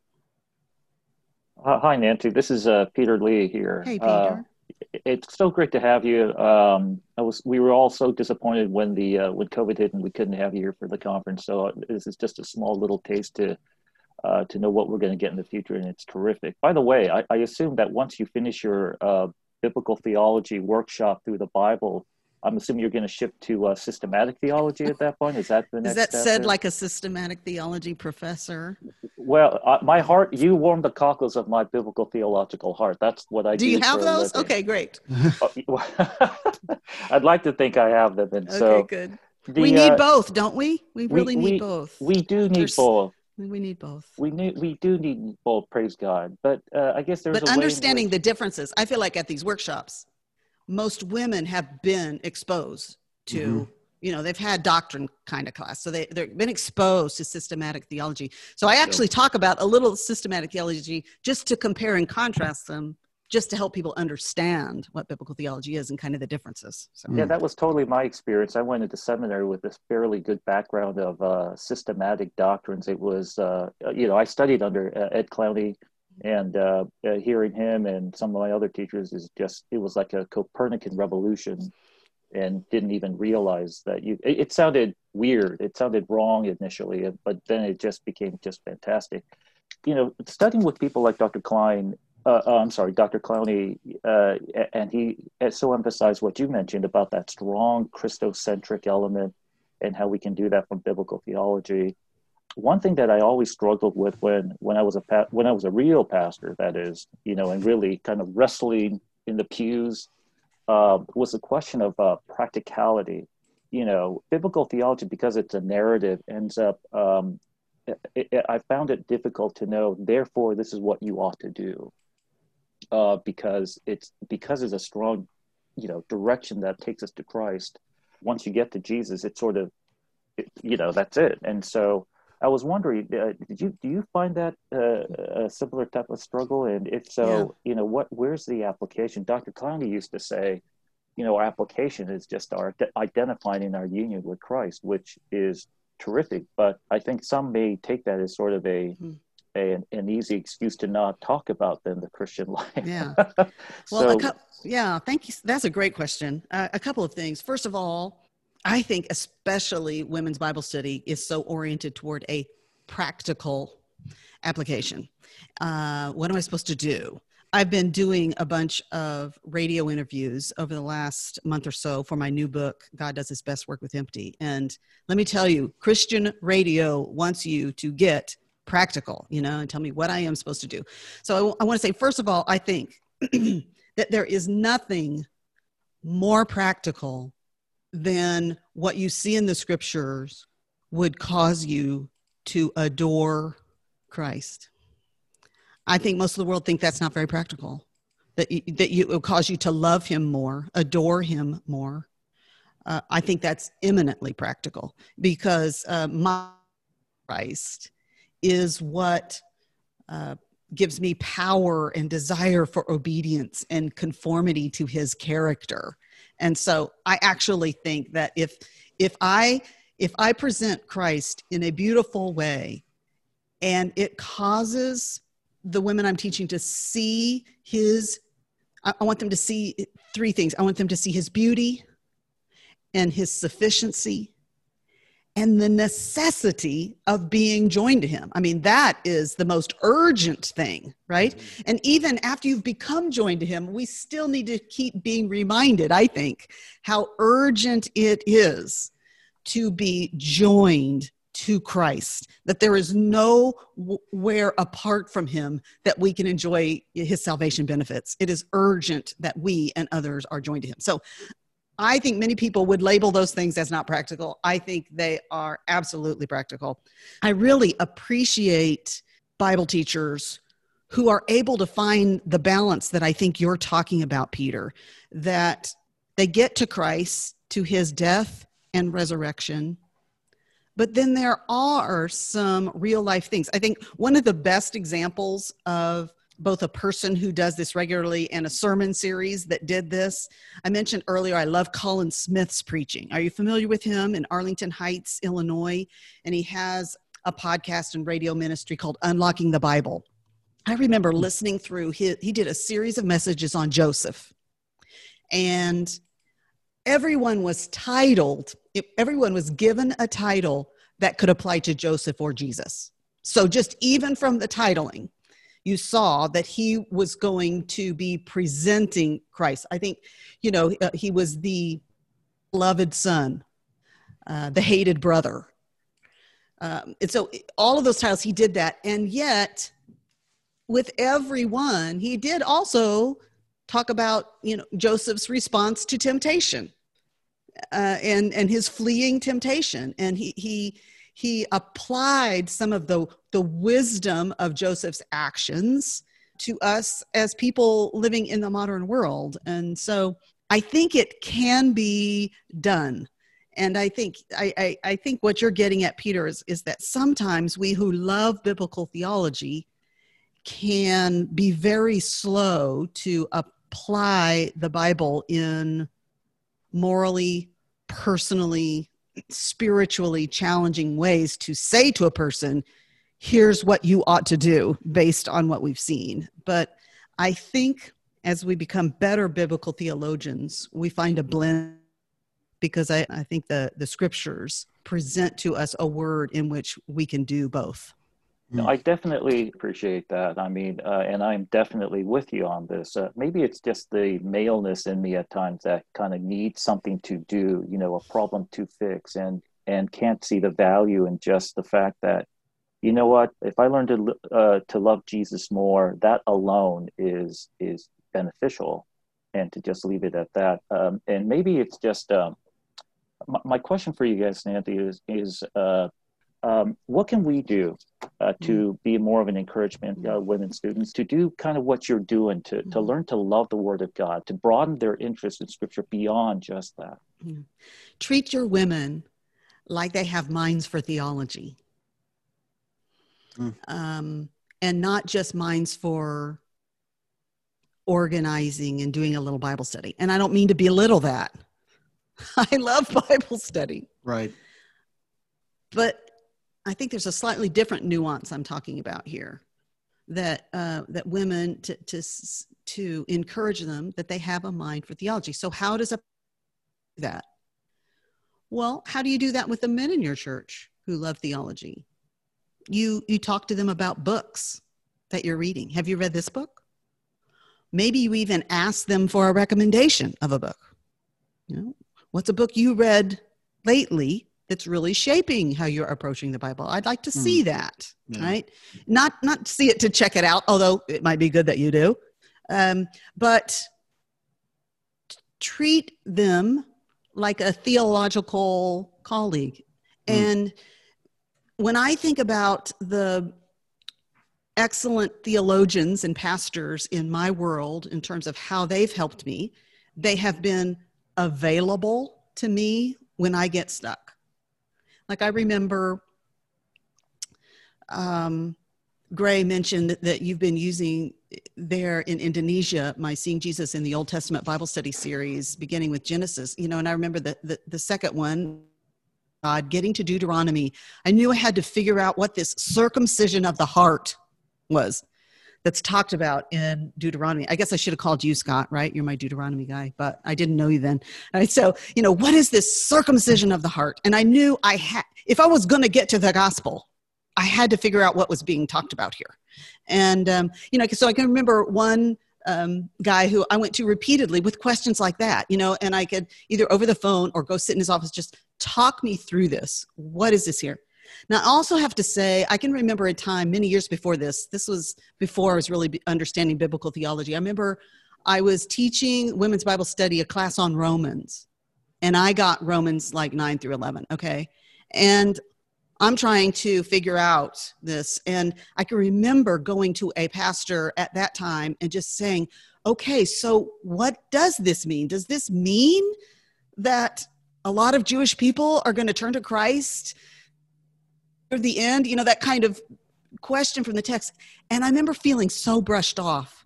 uh, hi nancy this is uh, peter lee here hey uh, peter it's so great to have you. Um, I was we were all so disappointed when the uh, when COVID hit and we couldn't have you here for the conference. So uh, this is just a small little taste to uh, to know what we're going to get in the future, and it's terrific. By the way, I, I assume that once you finish your uh, biblical theology workshop through the Bible, I'm assuming you're going to shift to uh, systematic theology at that point. Is that the next? Is that step said there? like a systematic theology professor? Well, uh, my heart, you warm the cockles of my biblical theological heart. That's what I do. Do you have those? living. Okay, great. I'd like to think I have them, and Okay, so good. the, we need uh, both, don't we? We we- really need we- both. We do need There's- both. We need both. We need we do need both. Praise God. But uh, I guess there's But understanding which- the differences, I feel like at these workshops, most women have been exposed to, Mm-hmm. you know, they've had doctrine kind of class. So they, they've been exposed to systematic theology. So I actually talk about a little systematic theology just to compare and contrast them, just to help people understand what biblical theology is and kind of the differences. So Yeah, that was totally my experience. I went into seminary with this fairly good background of uh, systematic doctrines. It was, uh, you know, I studied under uh, Ed Clowney, and uh, uh, hearing him and some of my other teachers is just, it was like a Copernican revolution and didn't even realize that you, it, it sounded weird. It sounded wrong initially, but then it just became just fantastic. You know, studying with people like Dr. Klein uh, uh, I'm sorry, Dr. Clowney, uh, and he so emphasized what you mentioned about that strong Christocentric element and how we can do that from biblical theology. One thing that I always struggled with when when I was a pa- when I was a real pastor, that is, you know, and really kind of wrestling in the pews, uh, was the question of uh, practicality. You know, biblical theology because it's a narrative ends up. Um, it, it, I found it difficult to know. Therefore, this is what you ought to do uh, because it's because it's a strong, you know, direction that takes us to Christ. Once you get to Jesus, it's sort of, it, you know, that's it. And so I was wondering, uh, did you do you find that uh, a similar type of struggle? And if so, you know, what where's the application? Dr. Clowney used to say, you know, our application is just our identifying our union with Christ, which is terrific. But I think some may take that as sort of a Mhm. A, an easy excuse to not talk about then the Christian life. Yeah. so, Well, a cou- yeah, thank you. That's a great question. Uh, a couple of things. First of all, I think especially women's Bible study is so oriented toward a practical application. Uh, what am I supposed to do? I've been doing a bunch of radio interviews over the last month or so for my new book, God Does His Best Work with Empty. And let me tell you, Christian radio wants you to get practical, you know, and tell me what I am supposed to do. So I want to say, first of all, I think that there is nothing more practical than what you see in the scriptures would cause you to adore Christ. I think most of the world think that's not very practical. That that you, it will cause you to love him more, adore him more. Uh, I think that's eminently practical because uh, my Christ is what uh, gives me power and desire for obedience and conformity to his character. And so I actually think that if if I if I present Christ in a beautiful way and it causes the women I'm teaching to see his I, want them to see three things. I want them to see his beauty and his sufficiency and the necessity of being joined to him. I mean, that is the most urgent thing, right? Mm-hmm. And even after you've become joined to him, we still need to keep being reminded, I think, how urgent it is to be joined to Christ, that there is nowhere apart from him that we can enjoy his salvation benefits. It is urgent that we and others are joined to him. So I think many people would label those things as not practical. I think they are absolutely practical. I really appreciate Bible teachers who are able to find the balance that I think you're talking about, Peter, that they get to Christ, to his death and resurrection. But then there are some real life things. I think one of the best examples of both a person who does this regularly and a sermon series that did this. I mentioned earlier, I love Colin Smith's preaching. Are you familiar with him in Arlington Heights, Illinois? And he has a podcast and radio ministry called Unlocking the Bible. I remember hmm. listening through, he, he did a series of messages on Joseph. And everyone was titled, everyone was given a title that could apply to Joseph or Jesus. So just even from the titling, you saw that he was going to be presenting Christ. I think, you know, uh, he was the beloved son, uh, the hated brother. Um, and so all of those titles, he did that. And yet, with everyone, he did also talk about, you know, Joseph's response to temptation. Uh, and and his fleeing temptation and he he he applied some of the, the wisdom of Joseph's actions to us as people living in the modern world. And so I think it can be done. And I think I, I, I think what you're getting at, Peter, is, is that sometimes we who love biblical theology can be very slow to apply the Bible in morally, personally spiritually challenging ways to say to a person, here's what you ought to do based on what we've seen. But I think as we become better biblical theologians, we find a blend because I, I think the, the scriptures present to us a word in which we can do both. I definitely appreciate that. I mean, uh, and I'm definitely with you on this. Uh, maybe it's just the maleness in me at times that kind of needs something to do, you know, a problem to fix, and and can't see the value in just the fact that, you know what, if I learn to uh, to love Jesus more, that alone is is beneficial, and to just leave it at that. Um, and maybe it's just um, my, my, question for you guys, Nancy, is is uh, um, what can we do uh, to mm-hmm. be more of an encouragement uh, women students to do kind of what you're doing to, to mm-hmm. learn to love the word of god to broaden their interest in scripture beyond just that yeah. treat your women like they have minds for theology mm. um, and not just minds for organizing and doing a little bible study and i don't mean to belittle that i love bible study right but I think there's a slightly different nuance I'm talking about here that uh, that women to, to to encourage them that they have a mind for theology. So how does a that? Well, how do you do that with the men in your church who love theology? You you talk to them about books that you're reading. Have you read this book? Maybe you even ask them for a recommendation of a book. You know, what's a book you read lately that's really shaping how you're approaching the Bible. I'd like to hmm. see mm. that, yeah. right? Not not see it to check it out, although it might be good that you do. Um, but treat them like a theological colleague. Mm. And when I think about the excellent theologians and pastors in my world in terms of how they've helped me, they have been available to me when I get stuck. Like I remember um, Gray mentioned that you've been using there in Indonesia my Seeing Jesus in the Old Testament Bible study series, beginning with Genesis. You know, and I remember the, the, the second one, God, getting to Deuteronomy. I knew I had to figure out what this circumcision of the heart was that's talked about in Deuteronomy. I guess I should have called you Scott, right? You're my Deuteronomy guy, but I didn't know you then. Right, so, you know, what is this circumcision of the heart? And I knew I had, if I was going to get to the gospel, I had to figure out what was being talked about here. And, um, you know, so I can remember one um, guy who I went to repeatedly with questions like that, you know, and I could either over the phone or go sit in his office, just talk me through this. What is this here? Now, I also have to say, I can remember a time many years before this. This was before I was really understanding biblical theology. I remember I was teaching women's Bible study, a class on Romans, and I got Romans like 9 through 11, okay? And I'm trying to figure out this. And I can remember going to a pastor at that time and just saying, okay, so what does this mean? Does this mean that a lot of Jewish people are going to turn to Christ? The end, you know, that kind of question from the text. And I remember feeling so brushed off,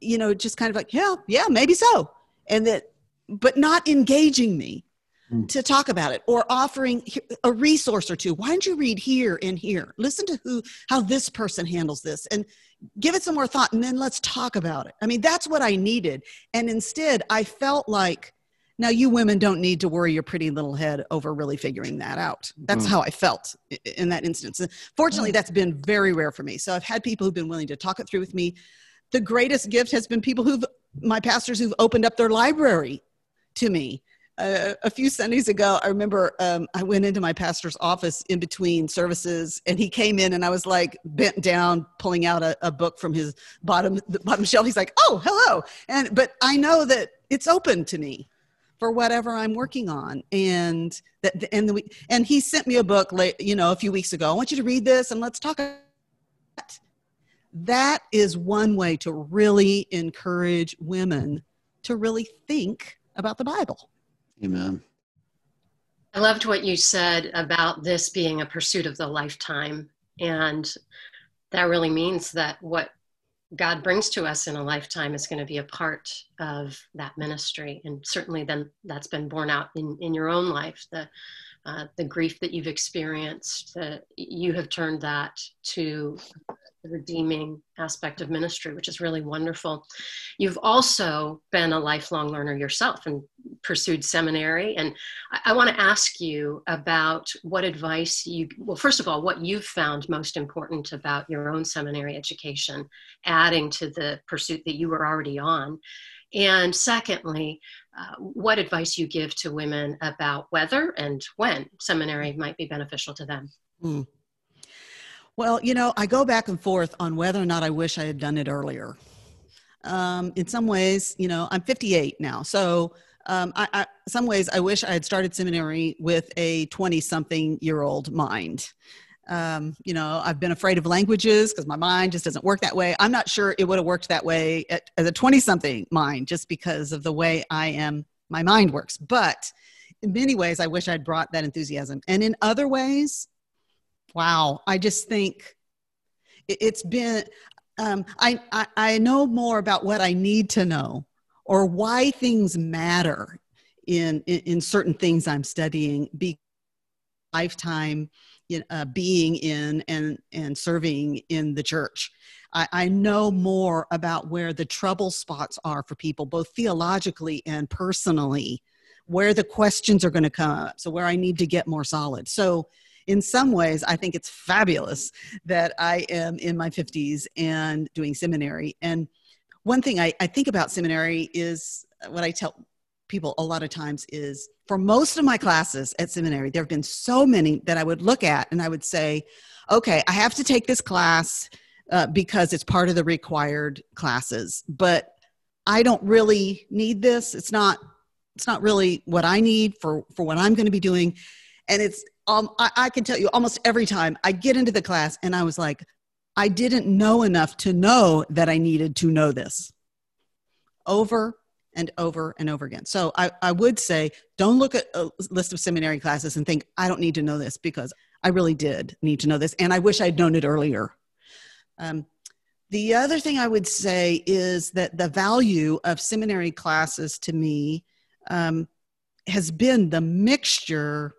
you know, just kind of like, yeah, yeah, maybe so. And that, but not engaging me mm. to talk about it or offering a resource or two. Why don't you read here and here? Listen to who, how this person handles this and give it some more thought and then let's talk about it. I mean, that's what I needed. And instead, I felt like, now, you women don't need to worry your pretty little head over really figuring that out. That's mm. how I felt in that instance. Fortunately, mm. that's been very rare for me. So I've had people who've been willing to talk it through with me. The greatest gift has been people who've, my pastors who've opened up their library to me. Uh, a few Sundays ago, I remember um, I went into my pastor's office in between services, and he came in, and I was like bent down, pulling out a, a book from his bottom bottom shelf. He's like, "Oh, hello," and but I know that it's open to me for whatever I'm working on. And that, and the, and he sent me a book late, you know, a few weeks ago. I want you to read this and let's talk. That is one way to really encourage women to really think about the Bible. Amen. I loved what you said about this being a pursuit of the lifetime. And that really means that what God brings to us in a lifetime is going to be a part of that ministry. And certainly then that's been borne out in, in your own life. The, uh, the grief that you've experienced, that you have turned that to the redeeming aspect of ministry, which is really wonderful. You've also been a lifelong learner yourself and pursued seminary. And I, I want to ask you about what advice you, well, first of all, what you've found most important about your own seminary education, adding to the pursuit that you were already on. And secondly, uh, what advice you give to women about whether and when seminary might be beneficial to them. Mm. Well, you know, I go back and forth on whether or not I wish I had done it earlier. Um, in some ways, you know, I'm 58 now, so um, I, I, some ways I wish I had started seminary with a 20 something year old mind. Um, you know, I've been afraid of languages because my mind just doesn't work that way. I'm not sure it would have worked that way at, as a 20 something mind just because of the way I am, my mind works. But in many ways, I wish I'd brought that enthusiasm. And in other ways, Wow. I just think it's been, um, I, I, I know more about what I need to know or why things matter in, in, in certain things I'm studying, be lifetime uh, being in and, and serving in the church. I, I know more about where the trouble spots are for people, both theologically and personally, where the questions are going to come up. So, where I need to get more solid. So, in some ways, I think it's fabulous that I am in my 50s and doing seminary. And one thing I, I think about seminary is what I tell people a lot of times is for most of my classes at seminary, there have been so many that I would look at and I would say, okay, I have to take this class uh, because it's part of the required classes, but I don't really need this. It's not it's not really what I need for for what I'm going to be doing and it's um, I, I can tell you almost every time I get into the class and I was like, I didn't know enough to know that I needed to know this over and over and over again. So I, I would say don't look at a list of seminary classes and think, I don't need to know this because I really did need to know this. And I wish I'd known it earlier. Um, the other thing I would say is that the value of seminary classes to me um, has been the mixture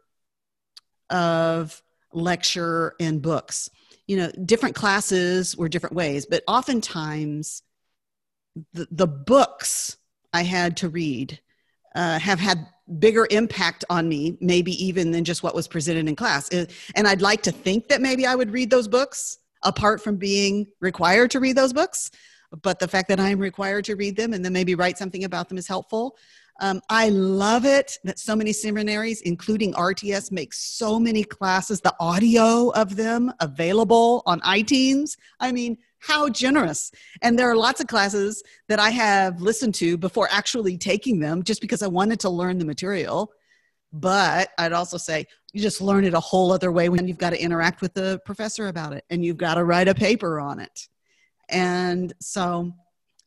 of lecture and books. You know, different classes were different ways, but oftentimes the, the books I had to read uh, have had bigger impact on me, maybe even than just what was presented in class. And I'd like to think that maybe I would read those books apart from being required to read those books. But the fact that I'm required to read them and then maybe write something about them is helpful. Um, I love it that so many seminaries, including RTS, make so many classes, the audio of them available on iTunes. I mean, how generous. And there are lots of classes that I have listened to before actually taking them just because I wanted to learn the material. But I'd also say you just learn it a whole other way when you've got to interact with the professor about it and you've got to write a paper on it. And so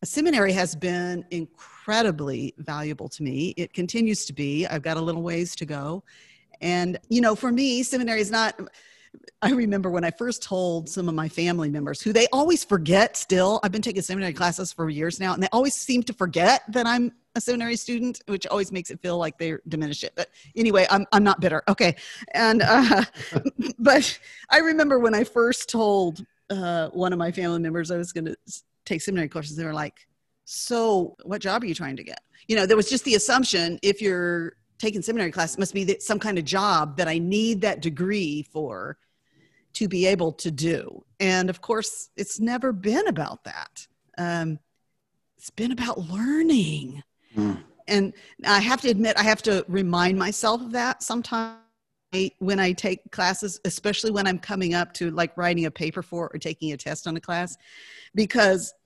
a seminary has been incredibly valuable to me. It continues to be. I've got a little ways to go. And, you know, for me, seminary is not. I remember when I first told some of my family members who they always forget still. I've been taking seminary classes for years now, and they always seem to forget that I'm a seminary student, which always makes it feel like they diminish it. But anyway, I'm, I'm not bitter. Okay. And, uh, but I remember when I first told uh, one of my family members I was going to take seminary courses, they were like, so what job are you trying to get? You know, there was just the assumption if you're taking seminary class, it must be some kind of job that I need that degree for to be able to do. And of course, it's never been about that. Um, it's been about learning. Mm. And I have to admit, I have to remind myself of that sometimes when I take classes, especially when I'm coming up to like writing a paper for or taking a test on a class, because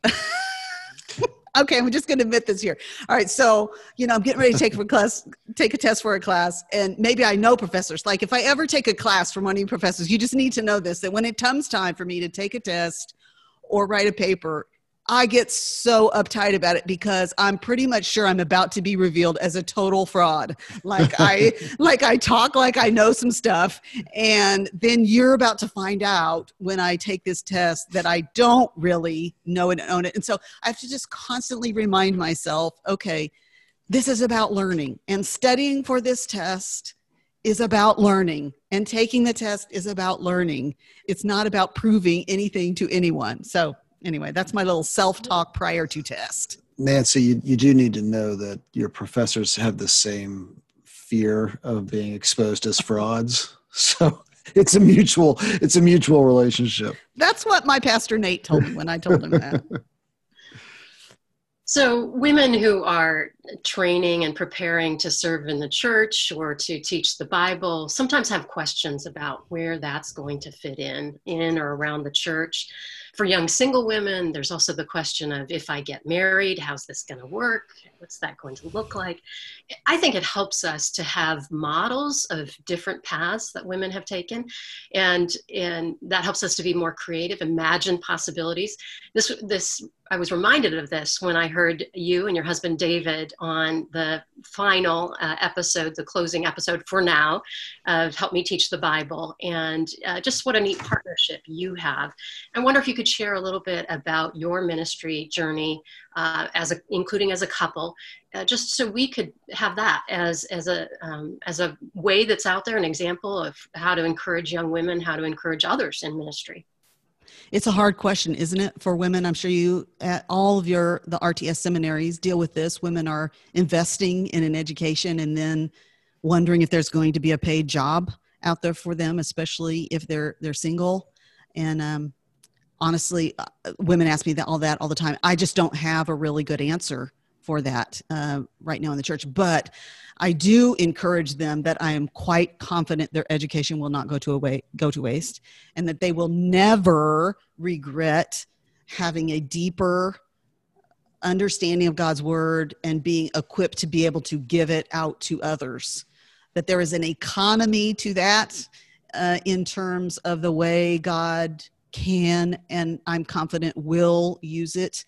okay, I'm just going to admit this here. All right, so you know, I'm getting ready to take a class, take a test for a class, and maybe I know professors. Like, if I ever take a class from one of you professors, you just need to know this: that when it comes time for me to take a test or write a paper, I get so uptight about it because I'm pretty much sure I'm about to be revealed as a total fraud. Like I like I talk like I know some stuff and then you're about to find out when I take this test that I don't really know it and own it. And so I have to just constantly remind myself, okay, this is about learning and studying for this test is about learning and taking the test is about learning. It's not about proving anything to anyone. So anyway, that's my little self talk prior to test. Nancy, you, you do need to know that your professors have the same fear of being exposed as frauds. So it's a mutual it's a mutual relationship. That's what my pastor Nate told me when I told him that. So, women who are training and preparing to serve in the church or to teach the Bible sometimes have questions about where that's going to fit in, in or around the church. For young single women, there's also the question of if I get married, how's this going to work? What's that going to look like? I think it helps us to have models of different paths that women have taken, and and that helps us to be more creative, imagine possibilities. This this I was reminded of this when I heard you and your husband David on the final uh, episode, the closing episode for now, of Help Me Teach the Bible, and uh, just what a neat partnership you have. I wonder if you could share a little bit about your ministry journey, uh, as a, including as a couple, uh, just so we could have that as as a um, as a way that's out there, an example of how to encourage young women, how to encourage others in ministry. It's a hard question isn't it for women? I'm sure you at all of your the rts seminaries deal with this. Women are investing in an education and then wondering if there's going to be a paid job out there for them especially if they're they're single. And um, honestly uh, women ask me that all that all the time. I just don't have a really good answer for that uh, right now in the church but I do encourage them that I am quite confident their education will not go to a go to waste, and that they will never regret having a deeper understanding of God's word and being equipped to be able to give it out to others. That there is an economy to that uh, in terms of the way God can and I'm confident will use it.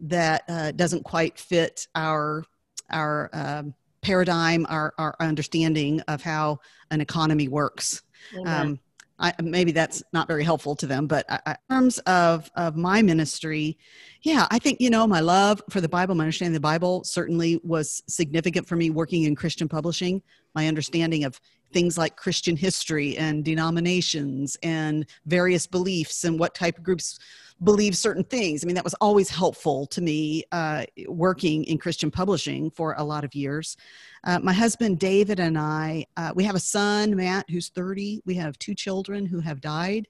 That uh, doesn't quite fit our our um, paradigm, our, our understanding of how an economy works. Um, I, maybe that's not very helpful to them, but I, I, in terms of, of my ministry, yeah, I think, you know, my love for the Bible, my understanding of the Bible certainly was significant for me working in Christian publishing. My understanding of things like Christian history and denominations and various beliefs and what type of groups believe certain things. I mean, that was always helpful to me uh, working in Christian publishing for a lot of years. Uh, my husband David and I, uh, we have a son, Matt, who's 30. We have two children who have died.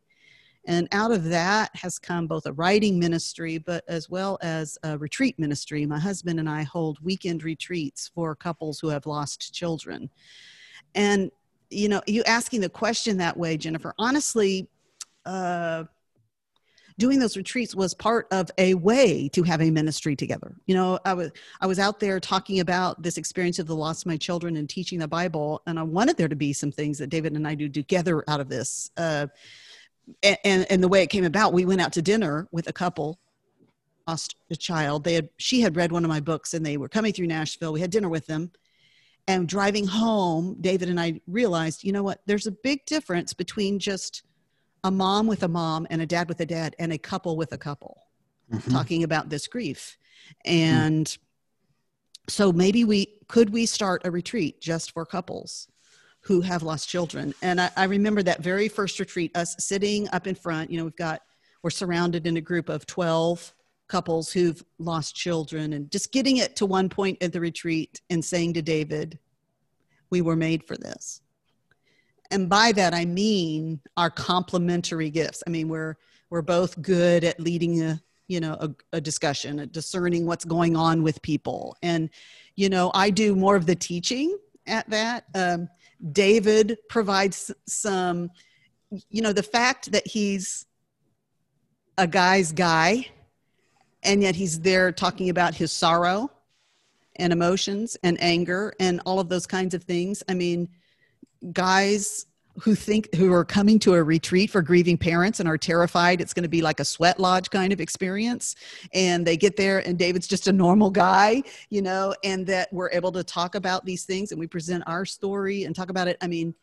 And out of that has come both a writing ministry, but as well as a retreat ministry. My husband and I hold weekend retreats for couples who have lost children. And, you know, you asking the question that way, Jennifer, honestly, uh, doing those retreats was part of a way to have a ministry together. You know, I was I was out there talking about this experience of the loss of my children and teaching the Bible, and I wanted there to be some things that David and I do together out of this. Uh, and, and the way it came about, we went out to dinner with a couple lost a child. They had she had read one of my books, and they were coming through Nashville. We had dinner with them. And driving home, David and I realized, you know what? There's a big difference between just a mom with a mom and a dad with a dad and a couple with a couple mm-hmm. talking about this grief and mm-hmm. so maybe we could we start a retreat just for couples who have lost children and I, I remember that very first retreat us sitting up in front you know we've got we're surrounded in a group of 12 couples who've lost children and just getting it to one point at the retreat and saying to david we were made for this and by that I mean our complementary gifts. I mean we're we're both good at leading a you know a, a discussion, at discerning what's going on with people, and you know I do more of the teaching at that. Um, David provides some, you know, the fact that he's a guy's guy, and yet he's there talking about his sorrow and emotions and anger and all of those kinds of things. I mean guys who think who are coming to a retreat for grieving parents and are terrified it's going to be like a sweat lodge kind of experience. And they get there and david's just a normal guy you know and that we're able to talk about these things and we present our story and talk about it. I mean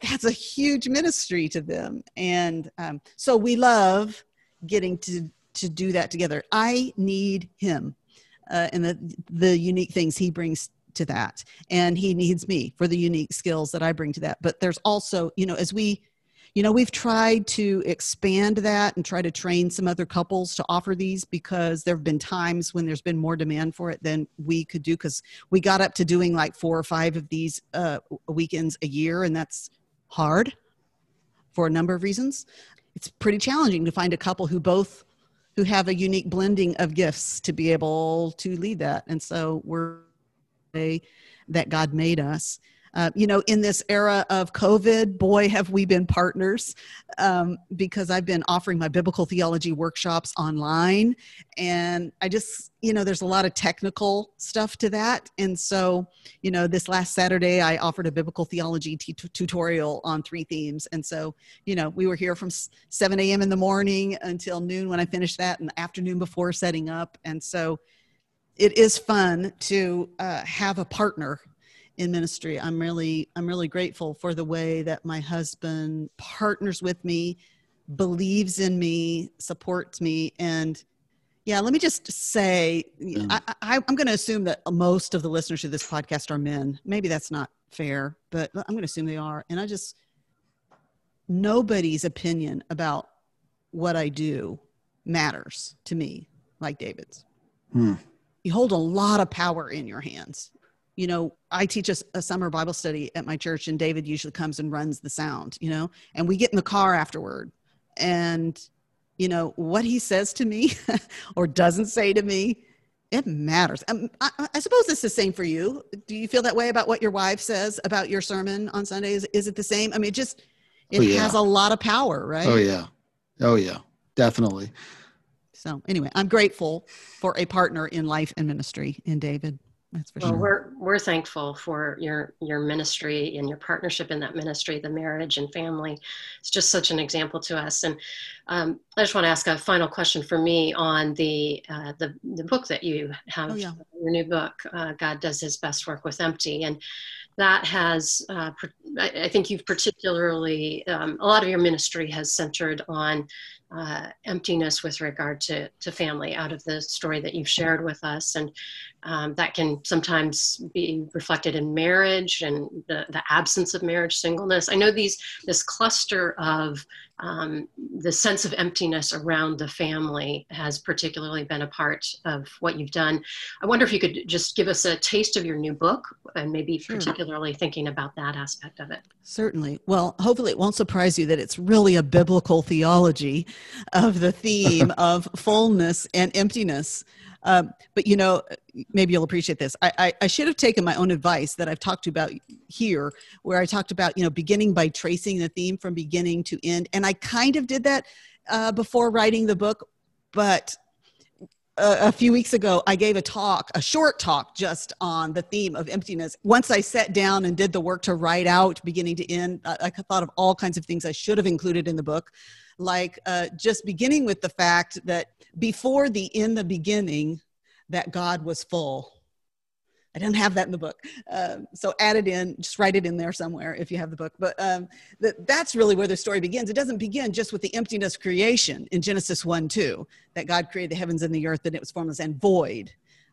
that's a huge ministry to them. And um, so we love getting to to do that together. I need him uh, and the the unique things he brings to that. And he needs me for the unique skills that i bring to that. But there's also you know as we you know we've tried to expand that and try to train some other couples to offer these because there have been times when there's been more demand for it than we could do. Because we got up to doing like four or five of these uh, weekends a year and that's hard for a number of reasons. It's pretty challenging to find a couple who both who have a unique blending of gifts to be able to lead that and so we're that God made us. Uh, you know, in this era of COVID, boy, have we been partners um, because I've been offering my biblical theology workshops online. And I just, you know, there's a lot of technical stuff to that. And so, you know, this last Saturday, I offered a biblical theology t- tutorial on three themes. And so, you know, we were here from 7 a.m. in the morning until noon when I finished that, and the afternoon before setting up. And so, it is fun to uh, have a partner in ministry. I'm really I'm really grateful for the way that my husband partners with me, believes in me, supports me, and yeah. Let me just say, I, I, I'm going to assume that most of the listeners to this podcast are men. Maybe that's not fair, but I'm going to assume they are. And I just nobody's opinion about what I do matters to me like David's. Hmm you hold a lot of power in your hands you know i teach a, a, summer bible study at my church and david usually comes and runs the sound you know and we get in the car afterward. And you know what he says to me or doesn't say to me it matters. Um, I, I, suppose it's the same for you. Do you feel that way about what your wife says about your sermon on sundays is it the same? I mean it just it oh, yeah. has a lot of power right? Oh yeah. Oh yeah. Definitely. So anyway, I'm grateful for a partner in life and ministry in David. That's for well, sure. We're we're thankful for your your ministry and your partnership in that ministry, the marriage and family. It's just such an example to us. And um, I just want to ask a final question for me on the uh, the the book that you have oh, yeah. your new book, uh, God Does His Best Work with Empty. And that has, uh, I think you've particularly, um, a lot of your ministry has centered on uh, emptiness with regard to, to family out of the story that you've shared with us. And um, that can sometimes be reflected in marriage and the, the absence of marriage, singleness. I know these, this cluster of um, the sense of emptiness around the family has particularly been a part of what you've done. I wonder if you could just give us a taste of your new book and maybe sure. particularly thinking about that aspect of it. Certainly. Well, hopefully it won't surprise you that it's really a biblical theology of the theme of fullness and emptiness. Um, but you know, maybe you'll appreciate this. I, I, I, should have taken my own advice that I've talked about here, where I talked about you know beginning by tracing the theme from beginning to end, and I kind of did that uh, before writing the book, but. A, a few weeks ago, I gave a talk, a short talk, just on the theme of emptiness. Once I sat down and did the work to write out beginning to end, I, I thought of all kinds of things I should have included in the book like uh, just beginning with the fact that before the in the beginning that god was full. I don't have that in the book. Um, so add it in just write it in there somewhere if you have the book. But um, that, that's really where the story begins. It doesn't begin just with the emptiness creation in genesis 1 2 that god created the heavens and the earth and it was formless and void.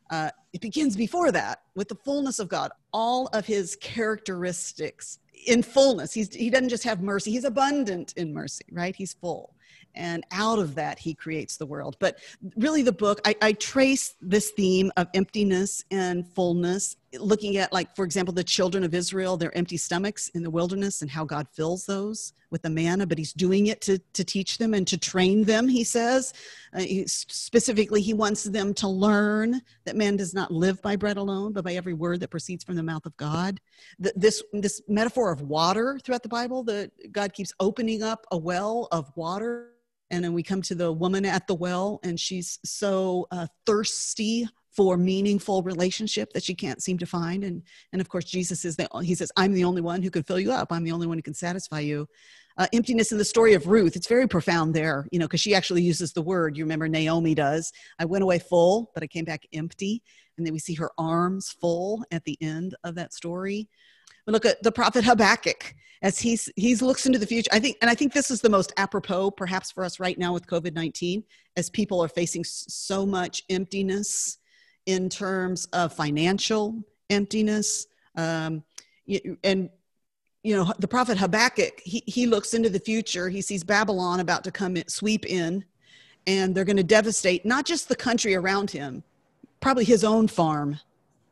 Uh, it begins before that with the fullness of God, all of his characteristics in fullness. He's, he doesn't just have mercy, he's abundant in mercy, right? He's full and out of that he creates the world but really the book I, I, trace this theme of emptiness and fullness looking at like for example the children of israel their empty stomachs in the wilderness and how god fills those with the manna but he's doing it to, to teach them and to train them he says. Uh, he, specifically he wants them to learn that man does not live by bread alone but by every word that proceeds from the mouth of god. The, this this metaphor of water throughout the bible that god keeps opening up a well of water and then we come to the woman at the well and she's so uh, thirsty for meaningful relationship that she can't seem to find. And and of course jesus is the he says i'm the only one who can fill you up. I'm the only one who can satisfy you. Uh, emptiness in the story of ruth it's very profound there you know because she actually uses the word you remember naomi does. I went away full but i came back empty. And then we see her arms full at the end of that story. We look at the prophet habakkuk as he's he's looks into the future. I think and i think this is the most apropos perhaps for us right now with covid-19 as people are facing so much emptiness in terms of financial emptiness. Um, and you know the prophet habakkuk he, he looks into the future. He sees babylon about to come in, sweep in and they're going to devastate not just the country around him probably his own farm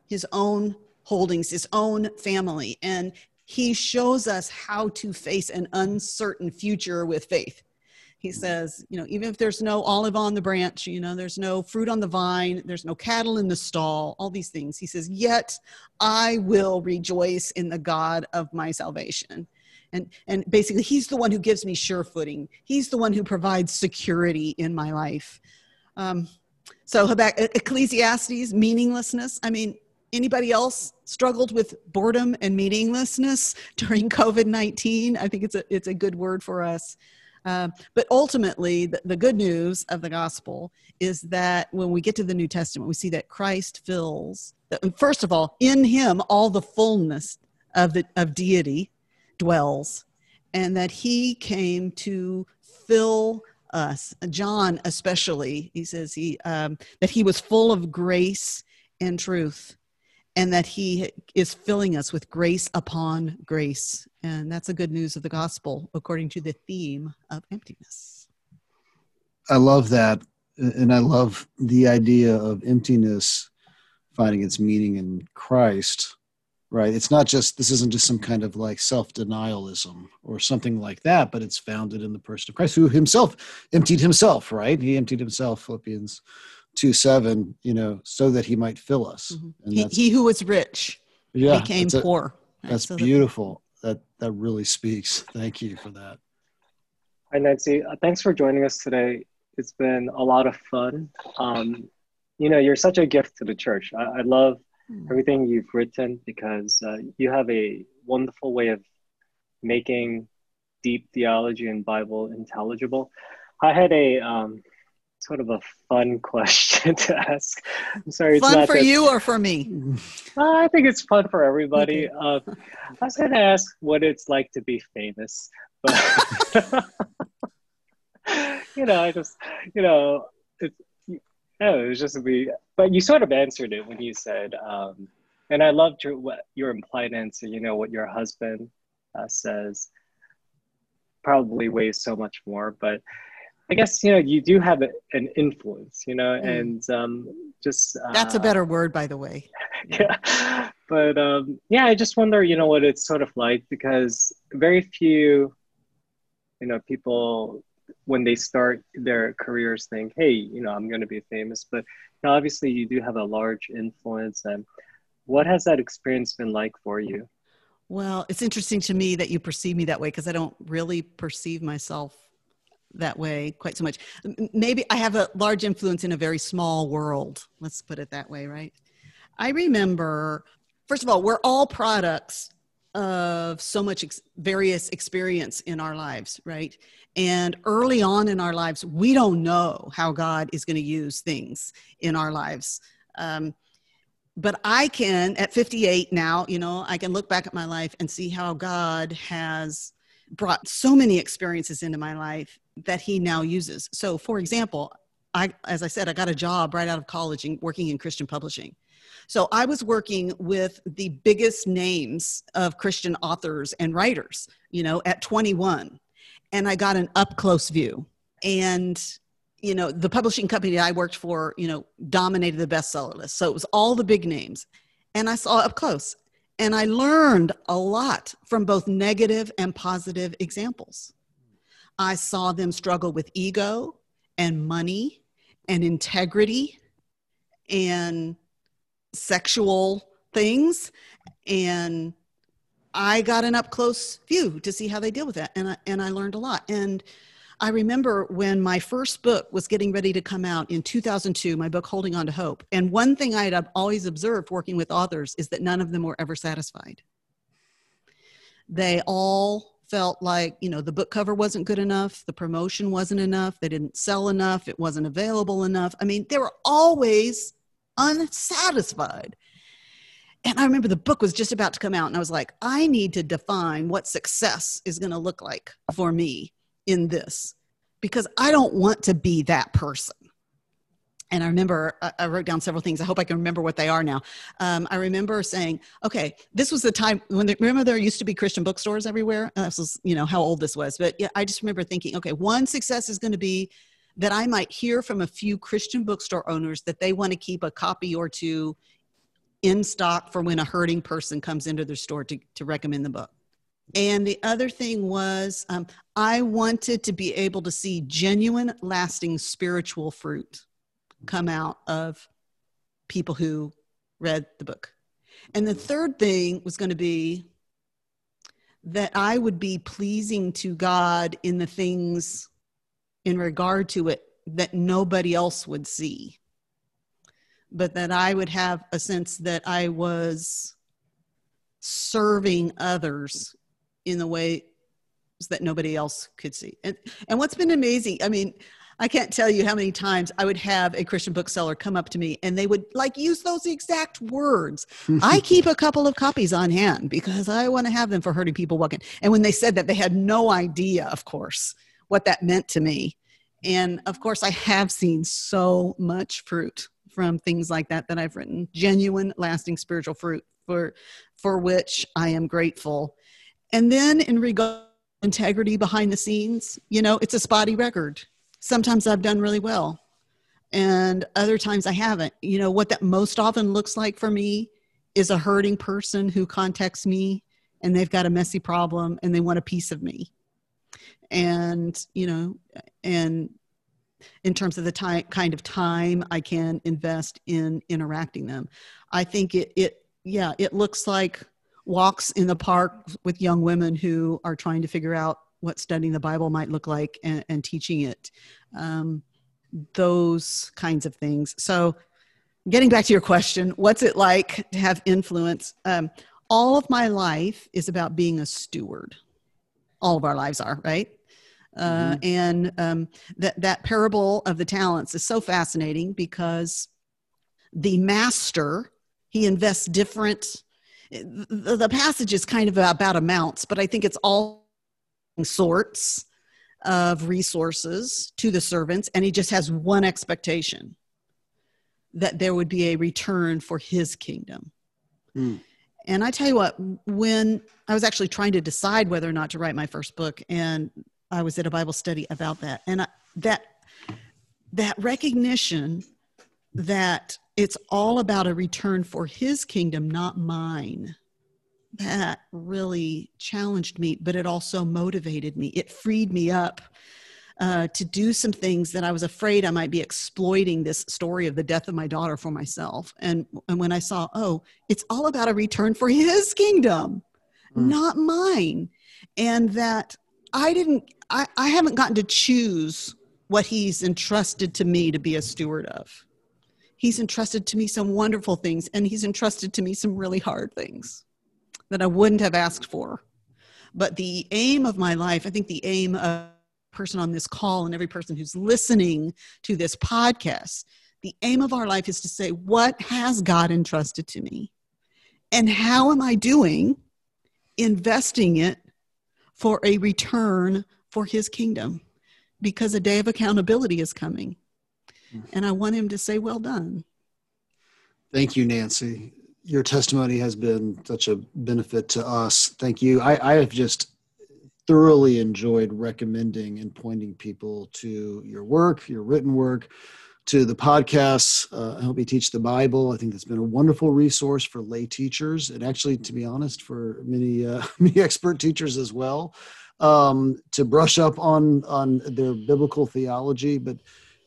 his own holdings his own family. And he shows us how to face an uncertain future with faith. He says, you know, even if there's no olive on the branch, you know, there's no fruit on the vine, there's no cattle in the stall, all these things. He says, yet I will rejoice in the God of my salvation. And, and basically, he's the one who gives me sure footing. He's the one who provides security in my life. Um, so, Habakkuk, Ecclesiastes, meaninglessness. I mean, anybody else struggled with boredom and meaninglessness during covid-19 i think it's a, it's a good word for us uh, but ultimately the, the good news of the gospel is that when we get to the new testament we see that christ fills first of all in him all the fullness of the of deity dwells and that he came to fill us. John especially he says he um, that he was full of grace and truth and that he is filling us with grace upon grace. And that's the good news of the gospel according to the theme of emptiness. I love that. And I love the idea of emptiness finding its meaning in Christ, right? It's not just, this isn't just some kind of like self denialism or something like that, but it's founded in the person of Christ who himself emptied himself, right? He emptied himself, Philippians 2 7, you know, so that he might fill us. Mm-hmm. He, he, who was rich yeah, became a, poor. Right? That's so beautiful. That, that really speaks. Thank you for that. Hi, Nancy. Uh, thanks for joining us today. It's been a lot of fun. Um, you know, you're such a gift to the church. I, I love mm. everything you've written because uh, you have a wonderful way of making deep theology and Bible intelligible. I had a um, sort of a fun question to ask. I'm sorry, fun for you or for me? Uh, I think it's fun for everybody. Uh, I was going to ask what it's like to be famous, but you know, I just you know, it's no, it was just we. But you sort of answered it when you said, um, and I loved your what your implied answer. You know what your husband uh, says probably weighs so much more, but I guess you know you do have an influence, you know, mm. and um, just uh, that's a better word, by the way. yeah, but um, yeah, I just wonder, you know, what it's sort of like because very few, you know, people when they start their careers think, hey, you know, I'm going to be famous, but you know, obviously you do have a large influence. And what has that experience been like for you? Well, it's interesting to me that you perceive me that way because I don't really perceive myself that way quite so much. Maybe I have a large influence in a very small world. Let's put it that way, right? I remember, first of all, we're all products of so much ex- various experience in our lives, right? And early on in our lives, we don't know how God is going to use things in our lives. Um, but I can, at 58 now, you know, I can look back at my life and see how God has brought so many experiences into my life that he now uses. So, for example, I, as I said, I got a job right out of college and working in Christian publishing. So I was working with the biggest names of Christian authors and writers, you know, at 21. And I got an up close view. And, you know, the publishing company I worked for, you know, dominated the bestseller list. So it was all the big names. And I saw up close. And I learned a lot from both negative and positive examples. I saw them struggle with ego and money and integrity and sexual things. And I got an up close view to see how they deal with that. And I, and I learned a lot. And I remember when my first book was getting ready to come out in 2002, my book, Holding On to Hope. And one thing I had always observed working with authors is that none of them were ever satisfied. They all felt like, you know, the book cover wasn't good enough, the promotion wasn't enough, they didn't sell enough, it wasn't available enough. I mean, they were always unsatisfied. And I remember the book was just about to come out, and I was like, I need to define what success is going to look like for me in this because I don't want to be that person. And I remember I wrote down several things. I hope I can remember what they are now. Um, I remember saying, okay, this was the time when, they, remember there used to be Christian bookstores everywhere? This was, you know, how old this was. But yeah, I just remember thinking, okay, one success is going to be that I might hear from a few Christian bookstore owners that they want to keep a copy or two in stock for when a hurting person comes into their store to, to recommend the book. And the other thing was, um, I wanted to be able to see genuine, lasting spiritual fruit come out of people who read the book. And the third thing was going to be that I would be pleasing to God in the things in regard to it that nobody else would see, but that I would have a sense that I was serving others in the way that nobody else could see. And and what's been amazing, I mean, I can't tell you how many times I would have a Christian bookseller come up to me and they would like use those exact words. I keep a couple of copies on hand because I want to have them for hurting people walking. And when they said that, they had no idea, of course, what that meant to me. And of course, I have seen so much fruit from things like that that I've written genuine, lasting spiritual fruit for, for which I am grateful. And then in regard integrity behind the scenes, you know, it's a spotty record. Sometimes I've done really well, and other times I haven't. You know, what that most often looks like for me is a hurting person who contacts me and they've got a messy problem and they want a piece of me. And, you know, and in terms of the time, kind of time I can invest in interacting them. I think it, it, yeah, it looks like walks in the park with young women who are trying to figure out what studying the Bible might look like and, and teaching it. Um, those kinds of things. So, getting back to your question, what's it like to have influence? Um, all of my life is about being a steward. All of our lives are, right? Uh, Mhm. And um, that that parable of the talents is so fascinating because the master he invests different. The, the passage is kind of about amounts, but I think it's all sorts of resources to the servants, and he just has one expectation that there would be a return for his kingdom. Hmm. And I tell you what, when I was actually trying to decide whether or not to write my first book, and I was at a Bible study about that, and I, that that recognition that it's all about a return for His kingdom, not mine. That really challenged me, but it also motivated me. It freed me up uh, to do some things that I was afraid I might be exploiting this story of the death of my daughter for myself. And, and when I saw, oh, it's all about a return for his kingdom, Mm. not mine. And that I didn't, I, I haven't gotten to choose what he's entrusted to me to be a steward of. He's entrusted to me some wonderful things, and he's entrusted to me some really hard things that I wouldn't have asked for. But the aim of my life, I think the aim of person on this call and every person who's listening to this podcast, the aim of our life is to say, what has God entrusted to me? And how am I doing investing it for a return for his kingdom? Because a day of accountability is coming. And I want him to say, well done. Thank you, Nancy. Your testimony has been such a benefit to us. Thank you. I, I have just thoroughly enjoyed recommending and pointing people to your work, your written work, to the podcasts. Uh, Help Me Teach the Bible. I think that's been a wonderful resource for lay teachers, and actually, to be honest, for many uh, many expert teachers as well, um, to brush up on on their biblical theology. But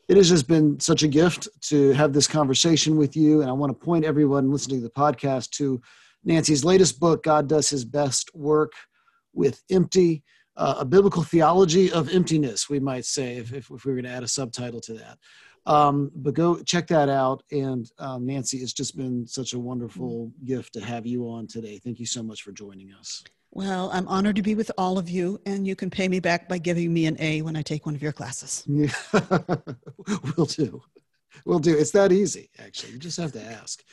it has just been such a gift to have this conversation with you. And I want to point everyone listening to the podcast to Nancy's latest book, God Does His Best Work with Empty, uh, a biblical theology of emptiness, we might say, if, if, if we were going to add a subtitle to that. Um, but go check that out. And um, Nancy, it's just been such a wonderful gift to have you on today. Thank you so much for joining us. Well, I'm honored to be with all of you, and you can pay me back by giving me an A when I take one of your classes. Yeah, we'll do. We'll do. It's that easy, actually. You just have to ask.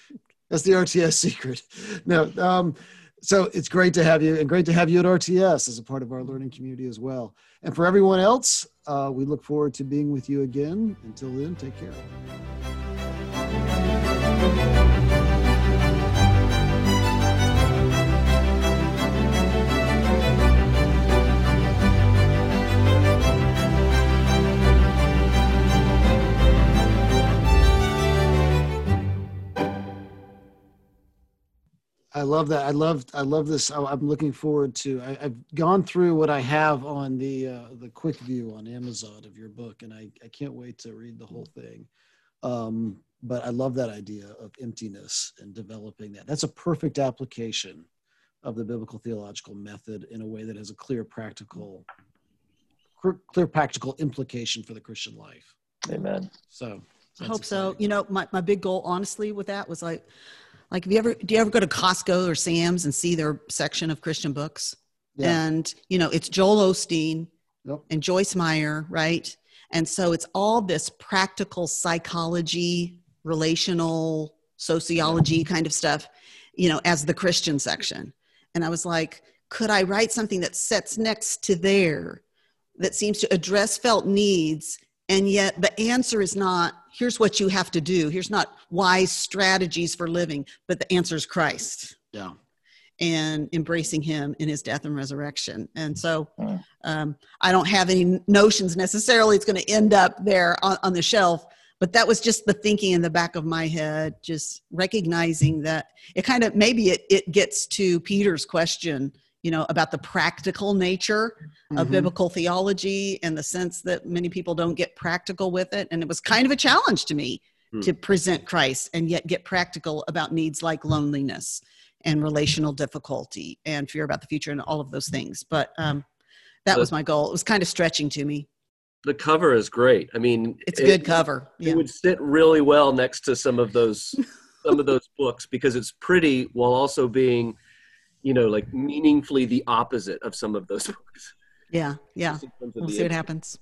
That's the RTS secret. No, um, so it's great to have you, and great to have you at RTS as a part of our learning community as well. And for everyone else, uh, we look forward to being with you again. Until then, take care. Love that. I love. I love this. I, I'm looking forward to. I, I've gone through what I have on the uh, the quick view on Amazon of your book, and I, I can't wait to read the whole thing. Um, but I love that idea of emptiness and developing that. That's a perfect application of the biblical theological method in a way that has a clear practical, clear, clear practical implication for the Christian life. Amen. So I that's hope so. You know, my, my big goal, honestly, with that was like, like, have you ever, do you ever go to Costco or Sam's and see their section of Christian books? Yeah. And, you know, it's Joel Osteen Yep. and Joyce Meyer, right? And so it's all this practical psychology, relational sociology kind of stuff, you know, as the Christian section. And I was like, could I write something that sets next to there that seems to address felt needs? And yet the answer is not, here's what you have to do. Here's not wise strategies for living, but the answer is Christ Yeah. and embracing him in his death and resurrection. And so Mm. um, I don't have any notions necessarily it's going to end up there on, on the shelf, but that was just the thinking in the back of my head, just recognizing that it kind of maybe it, it gets to Peter's question, you know, about the practical nature of Mhm. biblical theology and the sense that many people don't get practical with it. And it was kind of a challenge to me Hmm. to present Christ and yet get practical about needs like loneliness and relational difficulty and fear about the future and all of those things. But um, that The- was my goal. It was kind of stretching to me. The cover is great. I mean, It's a it- good cover. It would sit really well next to some of those some of those books because it's pretty while also being, you know, like meaningfully the opposite of some of those books. Yeah, yeah. just in terms of We'll see what happens.